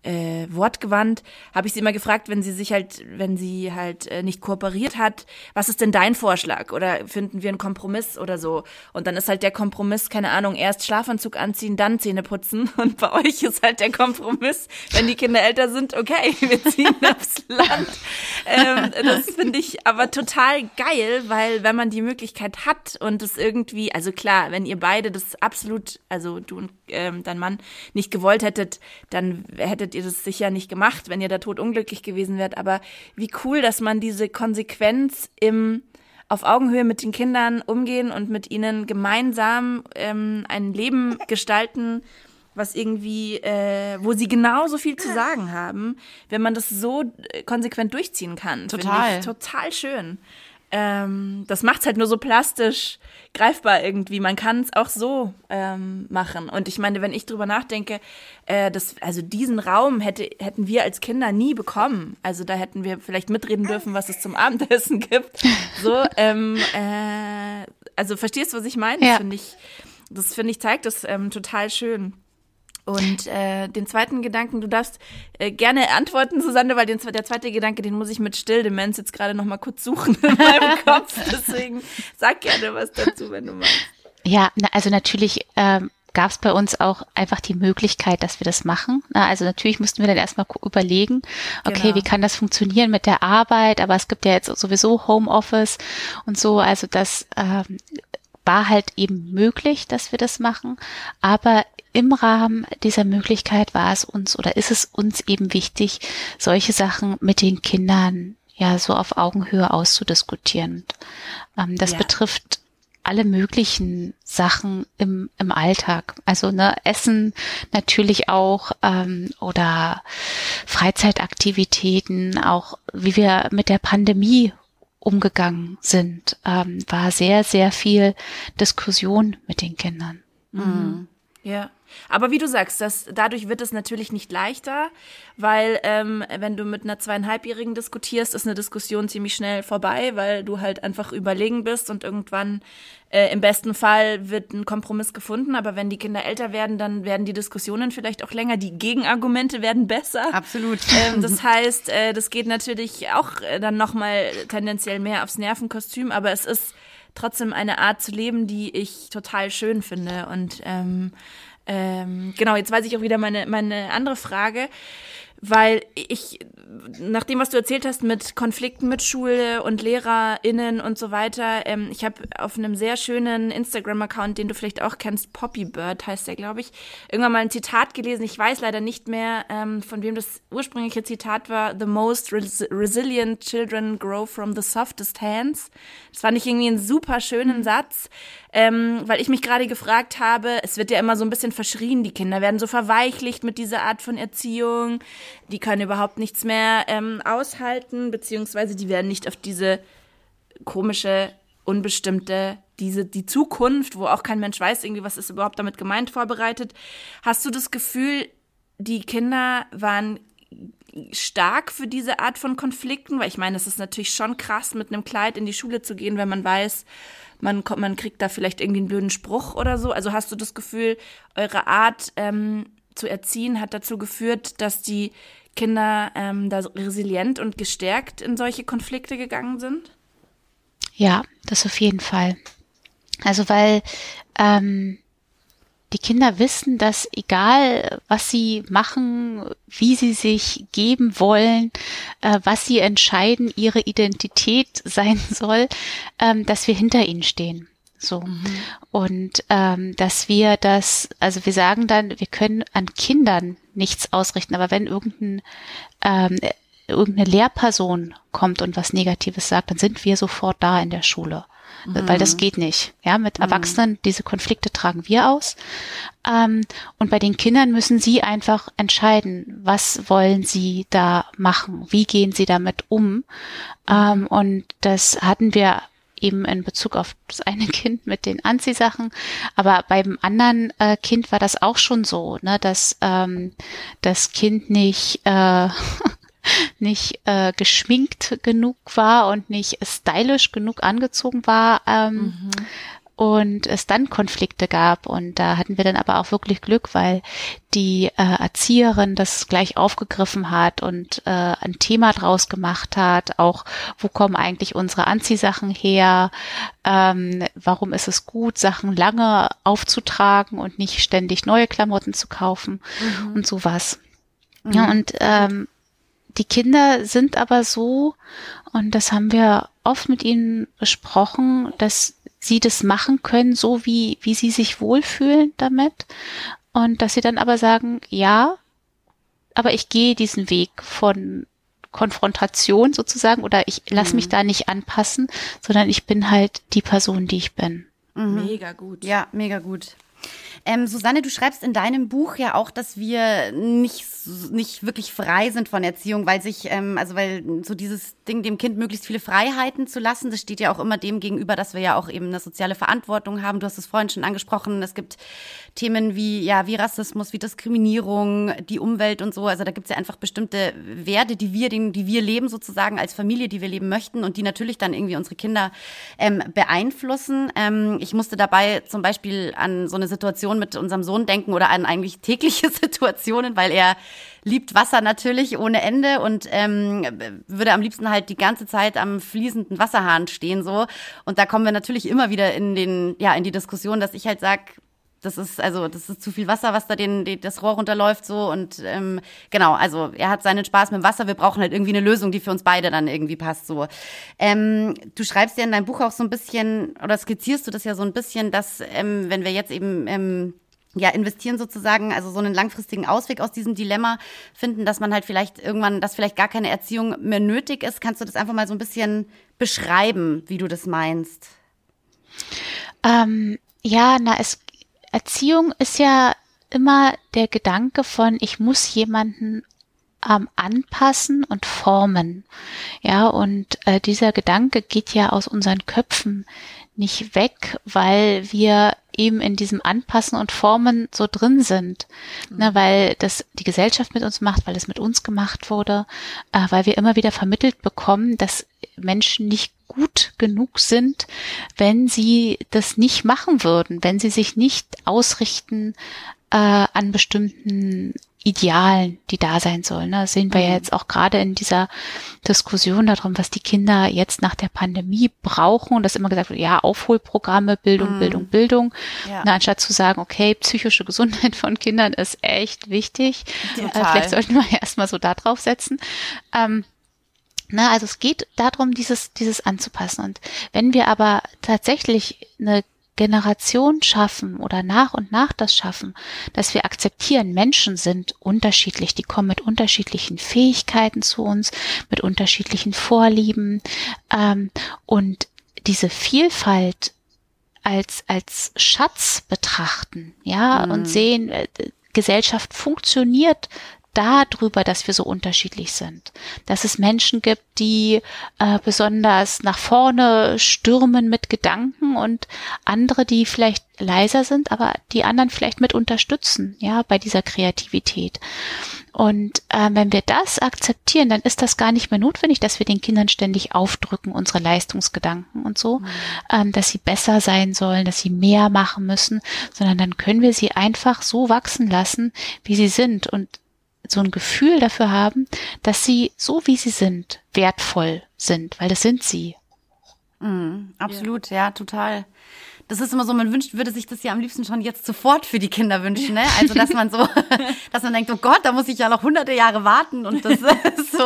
äh, wortgewandt, habe ich sie immer gefragt, wenn sie sich halt, wenn sie halt äh, nicht kooperiert hat, was ist denn dein Vorschlag? Oder finden wir einen Kompromiss oder so? Und dann ist halt der Kompromiss, keine Ahnung, erst Schlafanzug anziehen, dann Zähne putzen. Und bei euch ist halt der Kompromiss, wenn die Kinder älter sind, okay, wir ziehen aufs Land. Ähm, das finde ich aber total geil, weil wenn man die Möglichkeit hat und es irgendwie, also klar, wenn ihr beide das absolut, also du und ähm, dein Mann nicht gewollt hättet, dann hättet hättet ihr das sicher nicht gemacht, wenn ihr da tot unglücklich gewesen wärt. Aber wie cool, dass man diese Konsequenz im auf Augenhöhe mit den Kindern umgehen und mit ihnen gemeinsam ähm, ein Leben gestalten, was irgendwie, äh, wo sie genauso viel zu sagen haben, wenn man das so äh, konsequent durchziehen kann. Total. total schön ähm, das macht's halt nur so plastisch greifbar irgendwie. Man kann es auch so ähm, machen. Und ich meine, wenn ich drüber nachdenke, äh, das, also diesen Raum hätte, hätten wir als Kinder nie bekommen. Also da hätten wir vielleicht mitreden dürfen, was es zum Abendessen gibt. So, ähm, äh, also verstehst du, was ich meine? Ja. Das finde ich, das finde ich zeigt das ähm, total schön. Und äh, den zweiten Gedanken, du darfst äh, gerne antworten, Susanne, weil den, der zweite Gedanke, den muss ich mit Stilldemenz jetzt gerade noch mal kurz suchen in meinem Kopf. Deswegen sag gerne was dazu, wenn du magst. Ja, na, also natürlich ähm, gab es bei uns auch einfach die Möglichkeit, dass wir das machen. Na, also natürlich mussten wir dann erstmal überlegen, okay, Genau. wie kann das funktionieren mit der Arbeit, aber es gibt ja jetzt sowieso Homeoffice und so, also das ähm, war halt eben möglich, dass wir das machen, aber im Rahmen dieser Möglichkeit war es uns oder ist es uns eben wichtig, solche Sachen mit den Kindern ja so auf Augenhöhe auszudiskutieren. Ähm, das Ja. betrifft alle möglichen Sachen im, im Alltag. Also ne, Essen natürlich auch ähm, oder Freizeitaktivitäten, auch wie wir mit der Pandemie umgegangen sind, ähm, war sehr, sehr viel Diskussion mit den Kindern. Ja. Aber wie du sagst, das, dadurch wird es natürlich nicht leichter, weil ähm, wenn du mit einer zweieinhalbjährigen diskutierst, ist eine Diskussion ziemlich schnell vorbei, weil du halt einfach überlegen bist und irgendwann äh, im besten Fall wird ein Kompromiss gefunden. Aber wenn die Kinder älter werden, dann werden die Diskussionen vielleicht auch länger, die Gegenargumente werden besser. Absolut. Ähm, das heißt, äh, das geht natürlich auch äh, dann nochmal tendenziell mehr aufs Nervenkostüm, aber es ist trotzdem eine Art zu leben, die ich total schön finde. Und ähm, ähm, genau, jetzt weiß ich auch wieder meine, meine andere Frage, weil ich, nach dem, was du erzählt hast mit Konflikten mit Schule und LehrerInnen und so weiter, ähm, ich habe auf einem sehr schönen Instagram-Account, den du vielleicht auch kennst, Poppybird heißt der, glaube ich, irgendwann mal ein Zitat gelesen. Ich weiß leider nicht mehr, ähm, von wem das ursprüngliche Zitat war. The most res resilient children grow from the softest hands. Das fand ich irgendwie einen super schönen Satz, ähm, weil ich mich gerade gefragt habe, es wird ja immer so ein bisschen verschrien, die Kinder werden so verweichlicht mit dieser Art von Erziehung, die können überhaupt nichts mehr ähm, aushalten, beziehungsweise die werden nicht auf diese komische, unbestimmte, diese, die Zukunft, wo auch kein Mensch weiß, irgendwie, was ist überhaupt damit gemeint, vorbereitet. Hast du das Gefühl, die Kinder waren stark für diese Art von Konflikten? Weil ich meine, es ist natürlich schon krass, mit einem Kleid in die Schule zu gehen, wenn man weiß, man, kommt, man kriegt da vielleicht irgendwie einen blöden Spruch oder so. Also hast du das Gefühl, eure Art ähm, zu erziehen hat dazu geführt, dass die Kinder ähm, da resilient und gestärkt in solche Konflikte gegangen sind? Ja, das auf jeden Fall. Also weil ähm, die Kinder wissen, dass egal was sie machen, wie sie sich geben wollen, äh, was sie entscheiden, ihre Identität sein soll, ähm, dass wir hinter ihnen stehen. So. Und ähm, dass wir das, also wir sagen dann, wir können an Kindern nichts ausrichten, aber wenn irgendein ähm, irgendeine Lehrperson kommt und was Negatives sagt, dann sind wir sofort da in der Schule. Weil das geht nicht. Ja, mit Erwachsenen, diese Konflikte tragen wir aus. Ähm, und bei den Kindern müssen sie einfach entscheiden, was wollen sie da machen? Wie gehen sie damit um? Ähm, und das hatten wir eben in Bezug auf das eine Kind mit den Anziehsachen. Aber beim anderen äh, Kind war das auch schon so, ne, dass ähm, das Kind nicht äh, nicht äh, geschminkt genug war und nicht stylisch genug angezogen war. Ähm, und es dann Konflikte gab. Und da hatten wir dann aber auch wirklich Glück, weil die äh, Erzieherin das gleich aufgegriffen hat und äh, ein Thema draus gemacht hat. Auch, wo kommen eigentlich unsere Anziehsachen her? Ähm, warum ist es gut, Sachen lange aufzutragen und nicht ständig neue Klamotten zu kaufen mhm. und sowas. Mhm. Ja, und ähm, die Kinder sind aber so, und das haben wir oft mit ihnen besprochen, dass sie das machen können, so wie, wie sie sich wohlfühlen damit. Und dass sie dann aber sagen, ja, aber ich gehe diesen Weg von Konfrontation sozusagen oder ich lasse mhm. mich da nicht anpassen, sondern ich bin halt die Person, die ich bin. Mhm. Mega gut. Ja, mega gut. Ähm, Susanne, du schreibst in deinem Buch ja auch, dass wir nicht, nicht wirklich frei sind von Erziehung, weil sich, ähm, also weil so dieses Ding, dem Kind möglichst viele Freiheiten zu lassen, das steht ja auch immer dem gegenüber, dass wir ja auch eben eine soziale Verantwortung haben. Du hast es vorhin schon angesprochen. Es gibt Themen wie, ja, wie Rassismus, wie Diskriminierung, die Umwelt und so. Also da gibt es ja einfach bestimmte Werte, die wir, die wir leben sozusagen als Familie, die wir leben möchten und die natürlich dann irgendwie unsere Kinder ähm, beeinflussen. Ähm, ich musste dabei zum Beispiel an so eine Situation mit unserem Sohn denken oder an eigentlich tägliche Situationen, weil er liebt Wasser natürlich ohne Ende und ähm, würde am liebsten halt die ganze Zeit am fließenden Wasserhahn stehen so. Und da kommen wir natürlich immer wieder in den, ja, in die Diskussion, dass ich halt sag, das ist also das ist zu viel Wasser, was da den, den das Rohr runterläuft so und ähm, genau also er hat seinen Spaß mit dem Wasser. Wir brauchen halt irgendwie eine Lösung, die für uns beide dann irgendwie passt so. Ähm, du schreibst ja in deinem Buch auch so ein bisschen oder skizzierst du das ja so ein bisschen, dass ähm, wenn wir jetzt eben ähm, ja, investieren sozusagen, also so einen langfristigen Ausweg aus diesem Dilemma finden, dass man halt vielleicht irgendwann, dass vielleicht gar keine Erziehung mehr nötig ist. Kannst du das einfach mal so ein bisschen beschreiben, wie du das meinst? Ähm, ja, na, es, Erziehung ist ja immer der Gedanke von, ich muss jemanden ähm, anpassen und formen. Ja, und äh, dieser Gedanke geht ja aus unseren Köpfen nicht weg, weil wir eben in diesem Anpassen und Formen so drin sind. Mhm. Ne, weil das die Gesellschaft mit uns macht, weil es mit uns gemacht wurde, äh, weil wir immer wieder vermittelt bekommen, dass Menschen nicht gut genug sind, wenn sie das nicht machen würden, wenn sie sich nicht ausrichten äh, an bestimmten Idealen, die da sein sollen. Ne? Das sehen wir mhm. ja jetzt auch gerade in dieser Diskussion darum, was die Kinder jetzt nach der Pandemie brauchen. Das immer gesagt wird, ja, Aufholprogramme, Bildung, mhm. Bildung, Bildung. Ja. Na, anstatt zu sagen, okay, psychische Gesundheit von Kindern ist echt wichtig. Äh, vielleicht sollten wir erstmal so da drauf setzen. Ähm, na, also es geht darum, dieses, dieses anzupassen. Und wenn wir aber tatsächlich eine Generation schaffen oder nach und nach das schaffen, dass wir akzeptieren, Menschen sind unterschiedlich, die kommen mit unterschiedlichen Fähigkeiten zu uns, mit unterschiedlichen Vorlieben ähm, und diese Vielfalt als als Schatz betrachten, ja, mhm. und sehen, äh, Gesellschaft funktioniert darüber, dass wir so unterschiedlich sind. Dass es Menschen gibt, die äh, besonders nach vorne stürmen mit Gedanken und andere, die vielleicht leiser sind, aber die anderen vielleicht mit unterstützen, ja, bei dieser Kreativität. Und äh, wenn wir das akzeptieren, dann ist das gar nicht mehr notwendig, dass wir den Kindern ständig aufdrücken, unsere Leistungsgedanken und so, mhm. ähm, dass sie besser sein sollen, dass sie mehr machen müssen, sondern dann können wir sie einfach so wachsen lassen, wie sie sind. Und so ein Gefühl dafür haben, dass sie so wie sie sind, wertvoll sind, weil das sind sie. Mm, absolut, ja. ja, total. Das ist immer so, man wünscht, würde sich das ja am liebsten schon jetzt sofort für die Kinder wünschen, ne? Also, dass man so, dass man denkt, oh Gott, da muss ich ja noch hunderte Jahre warten und das ist so,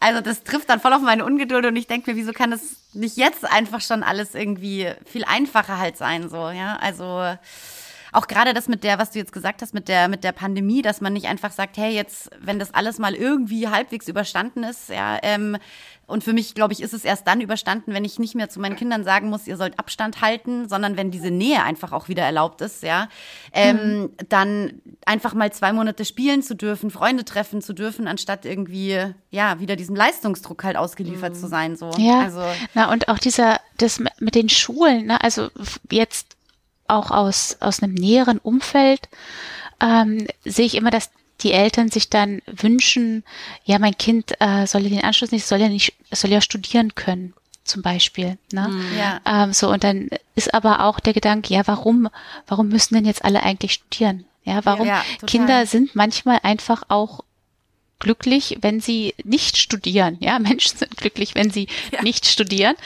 also das trifft dann voll auf meine Ungeduld und ich denke mir, wieso kann das nicht jetzt einfach schon alles irgendwie viel einfacher halt sein, so, ja? Also, auch gerade das mit der, was du jetzt gesagt hast, mit der, mit der Pandemie, dass man nicht einfach sagt, hey, jetzt, wenn das alles mal irgendwie halbwegs überstanden ist, ja, ähm, und für mich, glaube ich, ist es erst dann überstanden, wenn ich nicht mehr zu meinen Kindern sagen muss, ihr sollt Abstand halten, sondern wenn diese Nähe einfach auch wieder erlaubt ist, ja, ähm, mhm. dann einfach mal zwei Monate spielen zu dürfen, Freunde treffen zu dürfen, anstatt irgendwie, ja, wieder diesem Leistungsdruck halt ausgeliefert mhm. zu sein, so. Ja. Also. Na, und auch dieser, das mit den Schulen, ne, also jetzt auch aus, aus einem näheren Umfeld ähm, sehe ich immer, dass die Eltern sich dann wünschen, ja, mein Kind äh, soll ja den Anschluss nicht, soll ja nicht, soll ja studieren können. zum Beispiel. Ne? Mhm. Ja. Ähm, so, und dann ist aber auch der Gedanke, ja, warum, warum müssen denn jetzt alle eigentlich studieren? Ja, warum? Ja, Kinder sind manchmal einfach auch glücklich, wenn sie nicht studieren. Ja, Menschen sind glücklich, wenn sie ja. nicht studieren.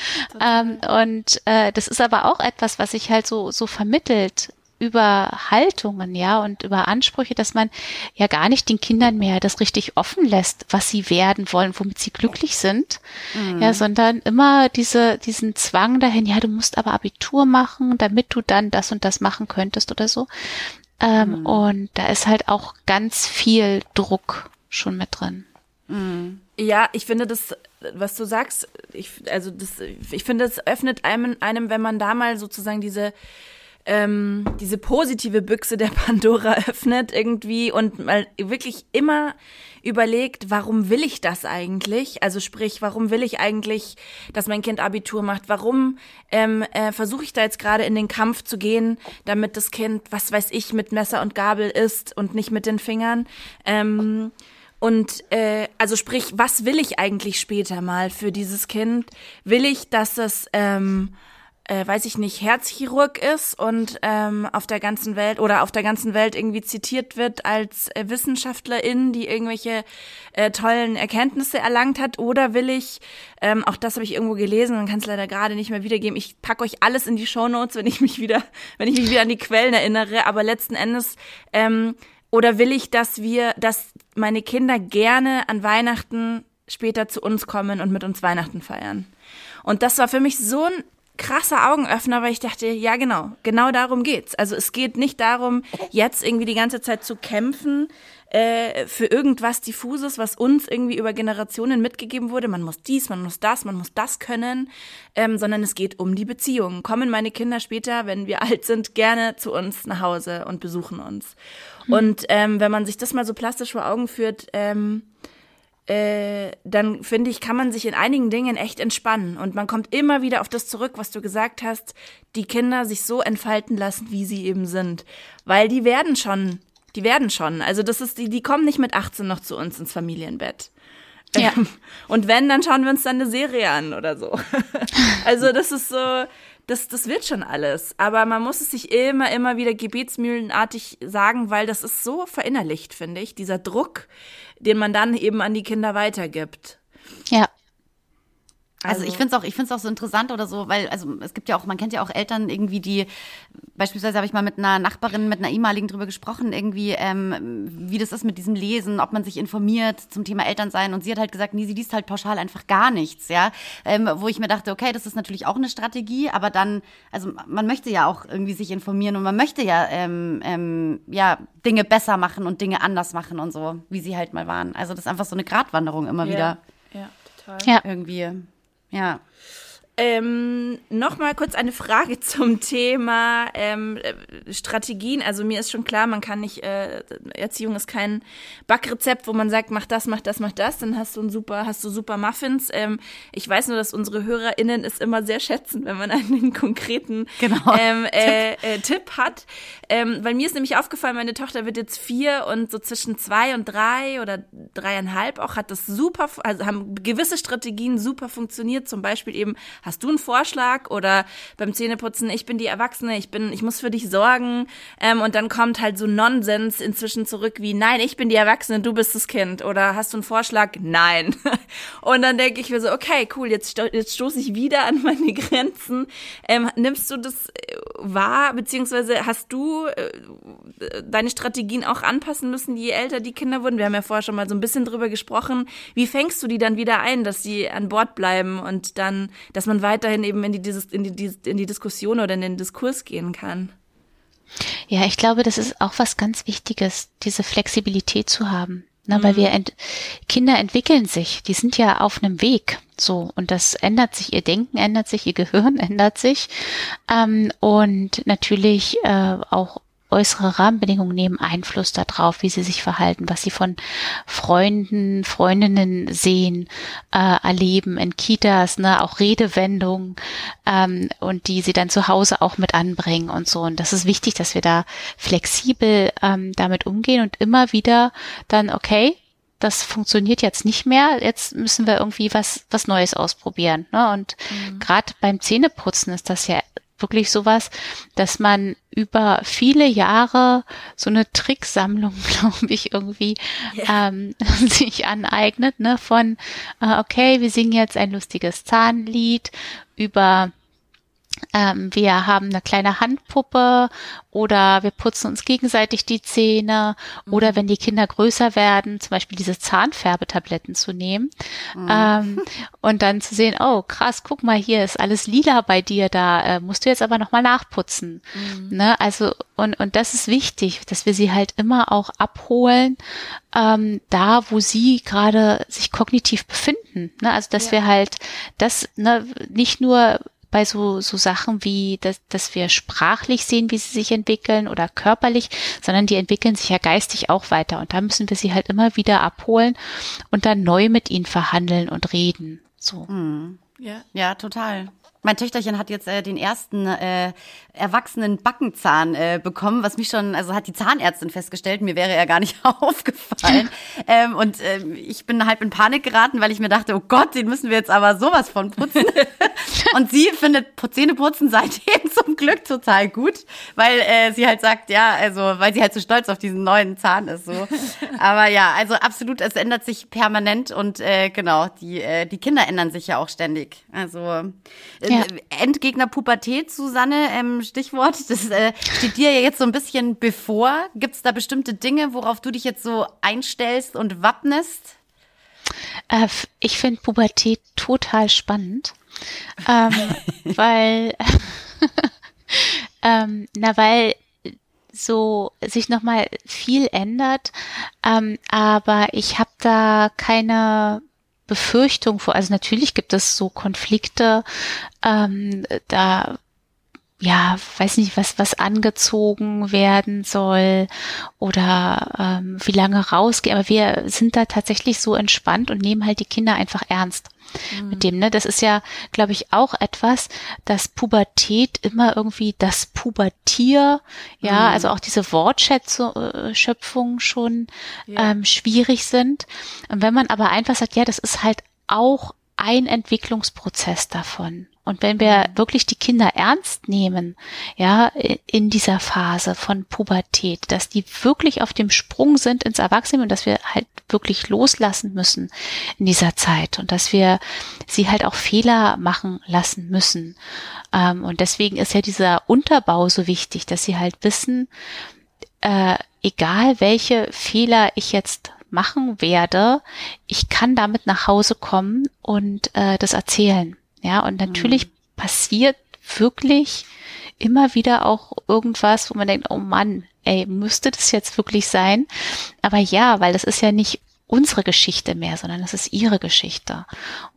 Ähm, und äh, das ist aber auch etwas, was sich halt so so vermittelt über Haltungen, ja, und über Ansprüche, dass man ja gar nicht den Kindern mehr das richtig offen lässt, was sie werden wollen, womit sie glücklich sind, mhm. ja, sondern immer diese, diesen Zwang dahin, ja, du musst aber Abitur machen, damit du dann das und das machen könntest oder so. Ähm, mhm. Und da ist halt auch ganz viel Druck schon mit drin. Mhm. Ja, ich finde das, was du sagst, ich, also das, ich finde, es öffnet einem, einem, wenn man da mal sozusagen diese, ähm, diese positive Büchse der Pandora öffnet irgendwie und mal wirklich immer überlegt, warum will ich das eigentlich? Also sprich, warum will ich eigentlich, dass mein Kind Abitur macht? Warum ähm, äh, versuche ich da jetzt gerade in den Kampf zu gehen, damit das Kind, was weiß ich, mit Messer und Gabel isst und nicht mit den Fingern? Ähm, und äh, also sprich, was will ich eigentlich später mal für dieses Kind? Will ich, dass es ähm, äh, weiß ich nicht, Herzchirurg ist und ähm, auf der ganzen Welt oder auf der ganzen Welt irgendwie zitiert wird als äh, Wissenschaftlerin, die irgendwelche äh, tollen Erkenntnisse erlangt hat, oder will ich, ähm, auch das habe ich irgendwo gelesen und kann es leider gerade nicht mehr wiedergeben, ich packe euch alles in die Shownotes, wenn ich mich wieder, wenn ich mich wieder an die Quellen erinnere, aber letzten Endes ähm, oder will ich, dass wir, dass meine Kinder gerne an Weihnachten später zu uns kommen und mit uns Weihnachten feiern? Und das war für mich so ein krasser Augenöffner, weil ich dachte, ja genau, genau darum geht's. Also es geht nicht darum, jetzt irgendwie die ganze Zeit zu kämpfen äh, für irgendwas diffuses, was uns irgendwie über Generationen mitgegeben wurde. Man muss dies, man muss das, man muss das können, ähm, sondern es geht um die Beziehungen. Kommen meine Kinder später, wenn wir alt sind, gerne zu uns nach Hause und besuchen uns. Hm. Und ähm, wenn man sich das mal so plastisch vor Augen führt, ähm, äh, dann finde ich, kann man sich in einigen Dingen echt entspannen. Und man kommt immer wieder auf das zurück, was du gesagt hast, die Kinder sich so entfalten lassen, wie sie eben sind. Weil die werden schon, die werden schon. Also das ist, die, die kommen nicht mit 18 noch zu uns ins Familienbett. Ja. Und wenn, dann schauen wir uns dann eine Serie an oder so. also das ist so, das, das wird schon alles. Aber man muss es sich immer, immer wieder gebetsmühlenartig sagen, weil das ist so verinnerlicht, finde ich, dieser Druck, den man dann eben an die Kinder weitergibt. Ja. Also, also ich finde es auch, ich finde es auch so interessant oder so, weil also es gibt ja auch, man kennt ja auch Eltern irgendwie, die beispielsweise habe ich mal mit einer Nachbarin, mit einer ehemaligen drüber gesprochen, irgendwie ähm, wie das ist mit diesem Lesen, ob man sich informiert zum Thema Elternsein und sie hat halt gesagt, nee, sie liest halt pauschal einfach gar nichts, ja, ähm, wo ich mir dachte, okay, das ist natürlich auch eine Strategie, aber dann, also man möchte ja auch irgendwie sich informieren und man möchte ja ähm, ähm, ja Dinge besser machen und Dinge anders machen und so, wie sie halt mal waren. Also das ist einfach so eine Gratwanderung immer ja. wieder. Ja, total. Ja. Irgendwie. Ja. Ähm, Nochmal kurz eine Frage zum Thema ähm, äh, Strategien. Also mir ist schon klar, man kann nicht, äh, Erziehung ist kein Backrezept, wo man sagt, mach das, mach das, mach das, dann hast du ein super, hast du super Muffins. Ähm, ich weiß nur, dass unsere HörerInnen es immer sehr schätzen, wenn man einen konkreten genau. ähm, äh, äh, Tipp hat. Ähm, weil mir ist nämlich aufgefallen, meine Tochter wird jetzt vier und so zwischen zwei und drei oder dreieinhalb auch hat das super, also haben gewisse Strategien super funktioniert. Zum Beispiel eben hast du einen Vorschlag oder beim Zähneputzen, ich bin die Erwachsene, ich bin, ich muss für dich sorgen ähm, und dann kommt halt so Nonsens inzwischen zurück wie, nein, ich bin die Erwachsene, du bist das Kind oder hast du einen Vorschlag? Nein. und dann denke ich mir so, okay, cool, jetzt, sto jetzt stoße ich wieder an meine Grenzen. Ähm, nimmst du das äh, wahr, beziehungsweise hast du äh, deine Strategien auch anpassen müssen, je älter die Kinder wurden? Wir haben ja vorher schon mal so ein bisschen drüber gesprochen. Wie fängst du die dann wieder ein, dass sie an Bord bleiben und dann, dass man weiterhin eben in die, in die, in die Diskussion oder in den Diskurs gehen kann. Ja, ich glaube, das ist auch was ganz Wichtiges, diese Flexibilität zu haben. Ne, mhm. Weil wir ent Kinder entwickeln sich, die sind ja auf einem Weg. So, und das ändert sich, ihr Denken ändert sich, ihr Gehirn ändert sich. Ähm, und natürlich äh, auch äußere Rahmenbedingungen nehmen Einfluss darauf, wie sie sich verhalten, was sie von Freunden, Freundinnen sehen, äh, erleben in Kitas, ne, auch Redewendungen ähm, und die sie dann zu Hause auch mit anbringen und so. Und das ist wichtig, dass wir da flexibel ähm, damit umgehen und immer wieder dann, okay, das funktioniert jetzt nicht mehr, jetzt müssen wir irgendwie was, was Neues ausprobieren. Ne? Und mhm. gerade beim Zähneputzen ist das ja wirklich sowas, dass man über viele Jahre so eine Tricksammlung, glaube ich, irgendwie ja. ähm, sich aneignet, ne? Von äh, okay, wir singen jetzt ein lustiges Zahnlied über ähm, wir haben eine kleine Handpuppe oder wir putzen uns gegenseitig die Zähne mhm. oder wenn die Kinder größer werden, zum Beispiel diese Zahnfärbetabletten zu nehmen mhm. ähm, und dann zu sehen, oh krass, guck mal, hier ist alles lila bei dir, da äh, musst du jetzt aber nochmal nachputzen. Mhm. Ne? Also und, und das ist wichtig, dass wir sie halt immer auch abholen, ähm, da wo sie gerade sich kognitiv befinden. Ne? Also dass ja. wir halt das ne, nicht nur bei so, so Sachen wie, dass, dass wir sprachlich sehen, wie sie sich entwickeln oder körperlich, sondern die entwickeln sich ja geistig auch weiter. Und da müssen wir sie halt immer wieder abholen und dann neu mit ihnen verhandeln und reden. So. Mhm. Ja. ja, total. Mein Töchterchen hat jetzt äh, den ersten äh, erwachsenen Backenzahn äh, bekommen, was mich schon, also hat die Zahnärztin festgestellt, mir wäre er gar nicht aufgefallen. ähm, und äh, ich bin halb in Panik geraten, weil ich mir dachte, oh Gott, den müssen wir jetzt aber sowas von putzen. und sie findet Zähneputzen seitdem zum Glück total gut, weil äh, sie halt sagt, ja, also weil sie halt so stolz auf diesen neuen Zahn ist. So. Aber ja, also absolut, es ändert sich permanent und äh, genau, die, äh, die Kinder ändern sich ja auch ständig. Also äh, ja. Endgegner Pubertät, Susanne, ähm, Stichwort, das äh, steht dir ja jetzt so ein bisschen bevor. Gibt es da bestimmte Dinge, worauf du dich jetzt so einstellst und wappnest? Äh, ich finde Pubertät total spannend, ähm, weil, ähm, na, weil so sich nochmal viel ändert, ähm, aber ich habe da keine Befürchtung vor. Also natürlich gibt es so Konflikte, ähm, da ja, weiß nicht, was, was angezogen werden soll oder ähm, wie lange rausgehen. Aber wir sind da tatsächlich so entspannt und nehmen halt die Kinder einfach ernst mhm. mit dem. Ne? Das ist ja, glaube ich, auch etwas, dass Pubertät immer irgendwie das Pubertier, ja, mhm. also auch diese Wortschöpfung äh, schon ja. ähm, schwierig sind. Und wenn man aber einfach sagt, ja, das ist halt auch ein Entwicklungsprozess davon. Und wenn wir mhm. wirklich die Kinder ernst nehmen, ja, in dieser Phase von Pubertät, dass die wirklich auf dem Sprung sind ins Erwachsene und dass wir halt wirklich loslassen müssen in dieser Zeit und dass wir sie halt auch Fehler machen lassen müssen. Ähm, und deswegen ist ja dieser Unterbau so wichtig, dass sie halt wissen, äh, egal welche Fehler ich jetzt machen werde, ich kann damit nach Hause kommen und äh, das erzählen. Ja, und natürlich mhm. passiert wirklich immer wieder auch irgendwas, wo man denkt, oh Mann, ey, müsste das jetzt wirklich sein? Aber ja, weil das ist ja nicht unsere Geschichte mehr, sondern das ist ihre Geschichte.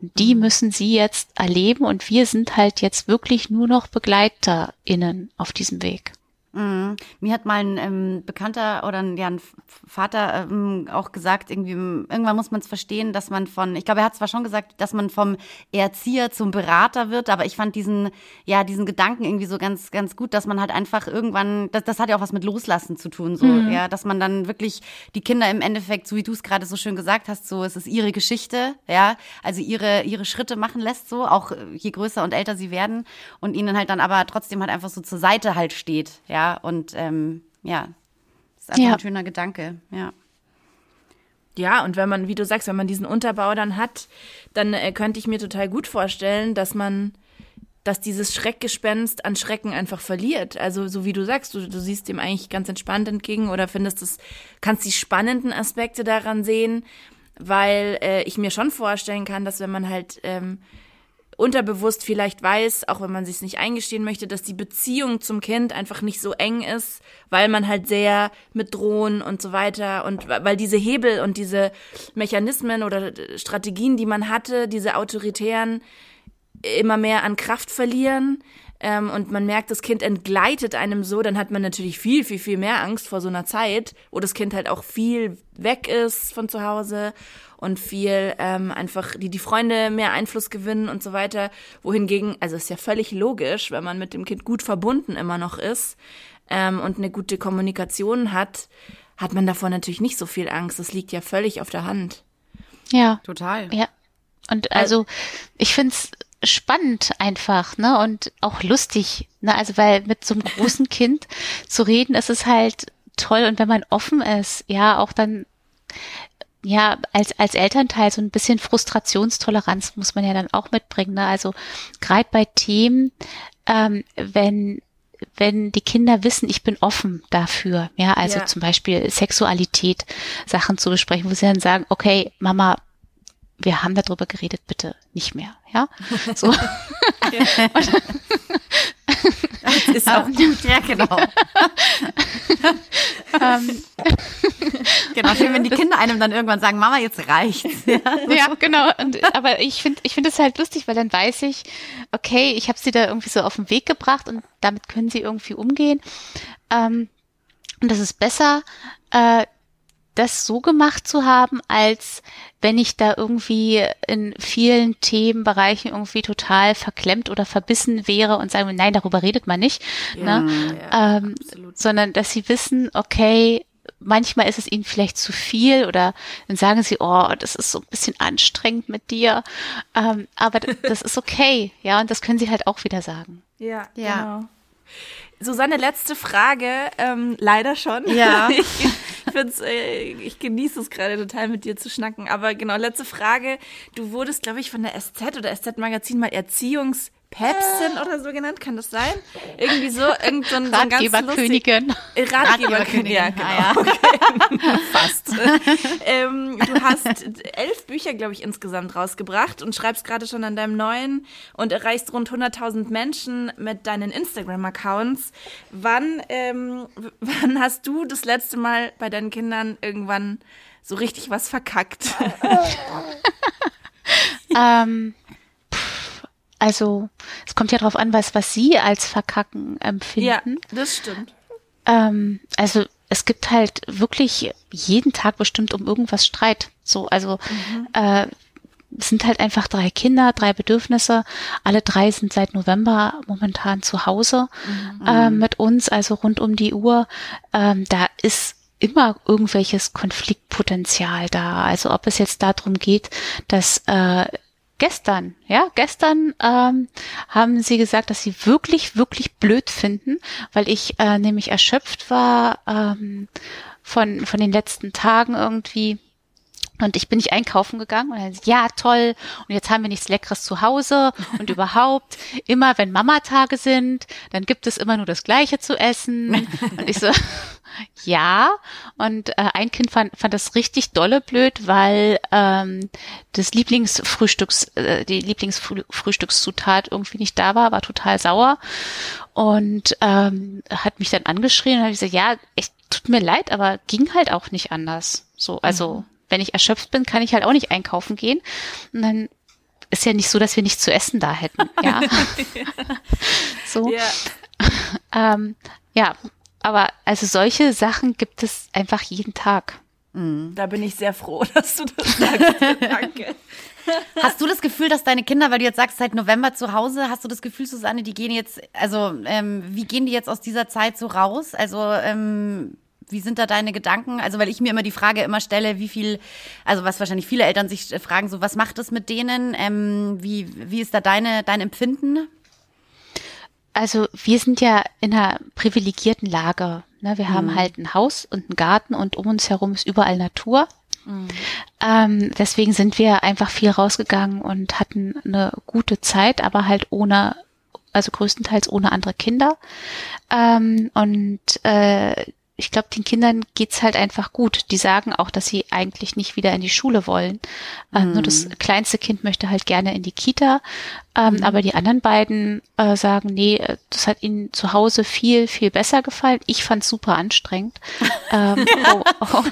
Und die mhm. müssen sie jetzt erleben und wir sind halt jetzt wirklich nur noch BegleiterInnen auf diesem Weg. Mhm. Mir hat mal ein ähm, Bekannter oder ein, ja, ein Vater ähm, auch gesagt, irgendwie irgendwann muss man es verstehen, dass man von, ich glaube, er hat zwar schon gesagt, dass man vom Erzieher zum Berater wird, aber ich fand diesen, ja, diesen Gedanken irgendwie so ganz, ganz gut, dass man halt einfach irgendwann, das, das hat ja auch was mit Loslassen zu tun, so, mhm. ja, dass man dann wirklich die Kinder im Endeffekt, so wie du es gerade so schön gesagt hast, so, es ist ihre Geschichte, ja, also ihre, ihre Schritte machen lässt, so, auch je größer und älter sie werden und ihnen halt dann aber trotzdem halt einfach so zur Seite halt steht, ja und ähm, ja, ist einfach ja. ein schöner Gedanke, ja. Ja, und wenn man, wie du sagst, wenn man diesen Unterbau dann hat, dann äh, könnte ich mir total gut vorstellen, dass man, dass dieses Schreckgespenst an Schrecken einfach verliert. Also so wie du sagst, du, du siehst dem eigentlich ganz entspannt entgegen oder findest es, kannst die spannenden Aspekte daran sehen, weil äh, ich mir schon vorstellen kann, dass wenn man halt ähm, unterbewusst vielleicht weiß, auch wenn man sich nicht eingestehen möchte, dass die Beziehung zum Kind einfach nicht so eng ist, weil man halt sehr mit Drohen und so weiter und weil diese Hebel und diese Mechanismen oder Strategien, die man hatte, diese autoritären, immer mehr an Kraft verlieren ähm, und man merkt, das Kind entgleitet einem so, dann hat man natürlich viel, viel, viel mehr Angst vor so einer Zeit, wo das Kind halt auch viel weg ist von zu Hause und viel ähm, einfach die, die Freunde mehr Einfluss gewinnen und so weiter. Wohingegen, also ist ja völlig logisch, wenn man mit dem Kind gut verbunden immer noch ist ähm, und eine gute Kommunikation hat, hat man davor natürlich nicht so viel Angst. Das liegt ja völlig auf der Hand. Ja. Total. Ja. Und also, ich find's spannend einfach, ne? Und auch lustig, ne? Also, weil mit so einem großen Kind zu reden, ist es halt toll. Und wenn man offen ist, ja, auch dann, ja, als, als Elternteil so ein bisschen Frustrationstoleranz muss man ja dann auch mitbringen, ne? Also, gerade bei Themen, ähm, wenn wenn die Kinder wissen, ich bin offen dafür, ja, also Ja. zum Beispiel Sexualität, Sachen zu besprechen, wo sie dann sagen, okay, Mama, wir haben darüber geredet, bitte nicht mehr, ja, so. Ist auch gut, ja, genau. ähm, genau, schön, wenn die Kinder einem dann irgendwann sagen, Mama, jetzt reicht's. Ja. ja, genau. Und, aber ich finde, ich finde es halt lustig, weil dann weiß ich, okay, ich habe sie da irgendwie so auf den Weg gebracht und damit können sie irgendwie umgehen. Ähm, und das ist besser, äh, das so gemacht zu haben, als wenn ich da irgendwie in vielen Themenbereichen irgendwie total verklemmt oder verbissen wäre und sagen, nein, darüber redet man nicht. ne? ja, ähm, sondern dass sie wissen, okay, manchmal ist es ihnen vielleicht zu viel oder dann sagen sie, oh, das ist so ein bisschen anstrengend mit dir. Ähm, aber das ist okay, ja, und das können sie halt auch wieder sagen. Ja, Ja. genau. Susanne, letzte Frage, ähm, leider schon. Ja. Ich, find's, äh, ich genieße es gerade total mit dir zu schnacken. Aber genau, letzte Frage. Du wurdest, glaube ich, von der SZ oder SZ-Magazin mal Erziehungspäpstin oder so genannt. Kann das sein? Irgendwie so, irgend so ein, so ein ganz lustig, Ratgeberkönigin. Ratgeberkönigin, ja, genau. Ah, Okay. Fast. ähm, du hast elf Bücher, glaube ich, insgesamt rausgebracht und schreibst gerade schon an deinem neuen und erreichst rund 100.000 Menschen mit deinen Instagram-Accounts. Wann, ähm, wann hast du das letzte Mal bei deinen Kindern irgendwann so richtig was verkackt? ähm, also, es kommt ja drauf an, was, was sie als Verkacken empfinden. ja, das stimmt. Ähm, also es gibt halt wirklich jeden Tag bestimmt um irgendwas Streit. So, also äh, es sind halt einfach drei Kinder, drei Bedürfnisse. Alle drei sind seit November momentan zu Hause äh, mit uns, also rund um die Uhr. Ähm, da ist immer irgendwelches Konfliktpotenzial da. Also ob es jetzt darum geht, dass äh, gestern, ja, gestern ähm, haben sie gesagt, dass sie wirklich, wirklich blöd finden, weil ich äh, nämlich erschöpft war ähm, von, von den letzten Tagen irgendwie. Und ich bin nicht einkaufen gegangen und dann, ja, toll. Und jetzt haben wir nichts Leckeres zu Hause und überhaupt, immer wenn Mama-Tage sind, dann gibt es immer nur das Gleiche zu essen. Und ich so, ja. Und äh, ein Kind fand, fand das richtig dolle blöd, weil ähm, das Lieblingsfrühstücks, äh, die Lieblingsfrühstückszutat irgendwie nicht da war, war total sauer und ähm, hat mich dann angeschrien und habe gesagt, ja, echt, tut mir leid, aber ging halt auch nicht anders. So, also wenn ich erschöpft bin, kann ich halt auch nicht einkaufen gehen. Und dann ist ja nicht so, dass wir nichts zu essen da hätten. Ja. so. Ja. Ähm, ja, aber also solche Sachen gibt es einfach jeden Tag. Da bin ich sehr froh, dass du das sagst. Danke. Hast du das Gefühl, dass deine Kinder, weil du jetzt sagst, seit November zu Hause, hast du das Gefühl, Susanne, die gehen jetzt, also ähm, wie gehen die jetzt aus dieser Zeit so raus? Also ähm, wie sind da deine Gedanken? Also weil ich mir immer die Frage immer stelle, wie viel, also was wahrscheinlich viele Eltern sich äh, fragen, so was macht es mit denen? Ähm, wie, wie ist da deine, dein Empfinden? Also wir sind ja in einer privilegierten Lage. Ne? Wir haben halt ein Haus und einen Garten und um uns herum ist überall Natur. Ähm, deswegen sind wir einfach viel rausgegangen und hatten eine gute Zeit, aber halt ohne, also größtenteils ohne andere Kinder. Ähm, und äh, ich glaube, den Kindern geht's halt einfach gut. Die sagen auch, dass sie eigentlich nicht wieder in die Schule wollen. Äh, nur das kleinste Kind möchte halt gerne in die Kita. Ähm, Aber die anderen beiden äh, sagen, nee, äh, das hat ihnen zu Hause viel, viel besser gefallen. Ich fand's super anstrengend. ähm, oh, oh,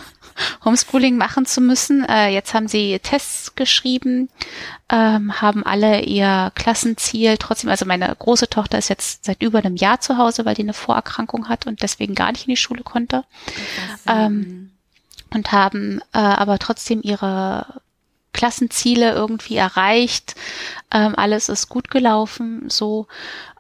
Homeschooling machen zu müssen. Äh, jetzt haben sie Tests geschrieben, ähm, haben alle ihr Klassenziel trotzdem, also meine große Tochter ist jetzt seit über einem Jahr zu Hause, weil die eine Vorerkrankung hat und deswegen gar nicht in die Schule konnte. Ähm, und haben äh, aber trotzdem ihre Klassenziele irgendwie erreicht. Ähm, alles ist gut gelaufen, so.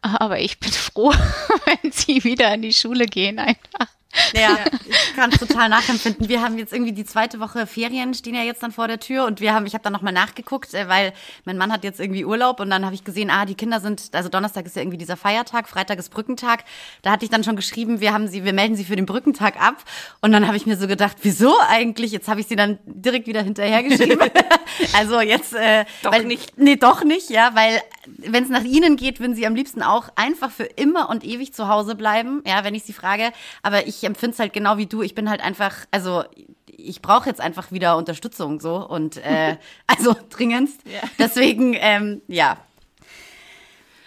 Aber ich bin froh, wenn sie wieder in die Schule gehen einfach. Ja, ich kann es total nachempfinden. Wir haben jetzt irgendwie die zweite Woche Ferien stehen ja jetzt dann vor der Tür und wir haben, ich habe dann nochmal nachgeguckt, äh, weil mein Mann hat jetzt irgendwie Urlaub und dann habe ich gesehen, ah, die Kinder sind, also Donnerstag ist ja irgendwie dieser Feiertag, Freitag ist Brückentag. Da hatte ich dann schon geschrieben, wir haben sie, wir melden sie für den Brückentag ab und dann habe ich mir so gedacht, wieso eigentlich? Jetzt habe ich sie dann direkt wieder hinterhergeschrieben. also jetzt äh, doch weil, nicht. Nee, doch nicht, ja, weil wenn es nach ihnen geht, würden sie am liebsten auch einfach für immer und ewig zu Hause bleiben, ja, wenn ich sie frage, aber ich ich empfinde es halt genau wie du. Ich bin halt einfach, also ich brauche jetzt einfach wieder Unterstützung so und äh, also dringendst. Ja. Deswegen, ähm, ja.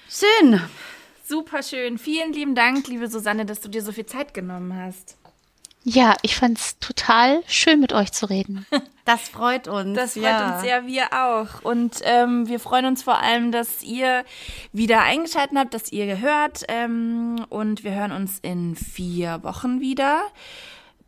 Schön. Super schön. Vielen lieben Dank, liebe Susanne, dass du dir so viel Zeit genommen hast. Ja, ich fand's total schön, mit euch zu reden. Das freut uns. Das freut ja. uns sehr, wir auch. Und ähm, wir freuen uns vor allem, dass ihr wieder eingeschaltet habt, dass ihr gehört. Ähm, und wir hören uns in vier Wochen wieder.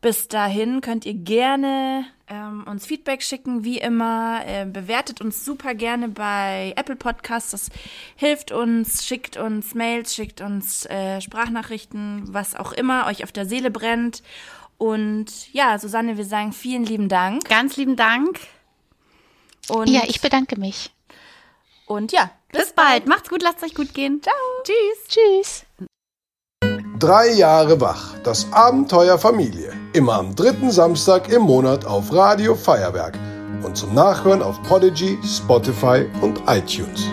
Bis dahin könnt ihr gerne ähm, uns Feedback schicken, wie immer. Äh, bewertet uns super gerne bei Apple Podcasts. Das hilft uns. Schickt uns Mails, schickt uns äh, Sprachnachrichten, was auch immer euch auf der Seele brennt. Und ja, Susanne, wir sagen vielen lieben Dank. Ganz lieben Dank. Und ja, ich bedanke mich. Und ja, bis, bis bald. bald. Macht's gut, lasst euch gut gehen. Ciao. Tschüss. Tschüss. Drei Jahre wach. Das Abenteuer Familie. Immer am dritten Samstag im Monat auf Radio Feuerwerk. Und zum Nachhören auf Podigy, Spotify und iTunes.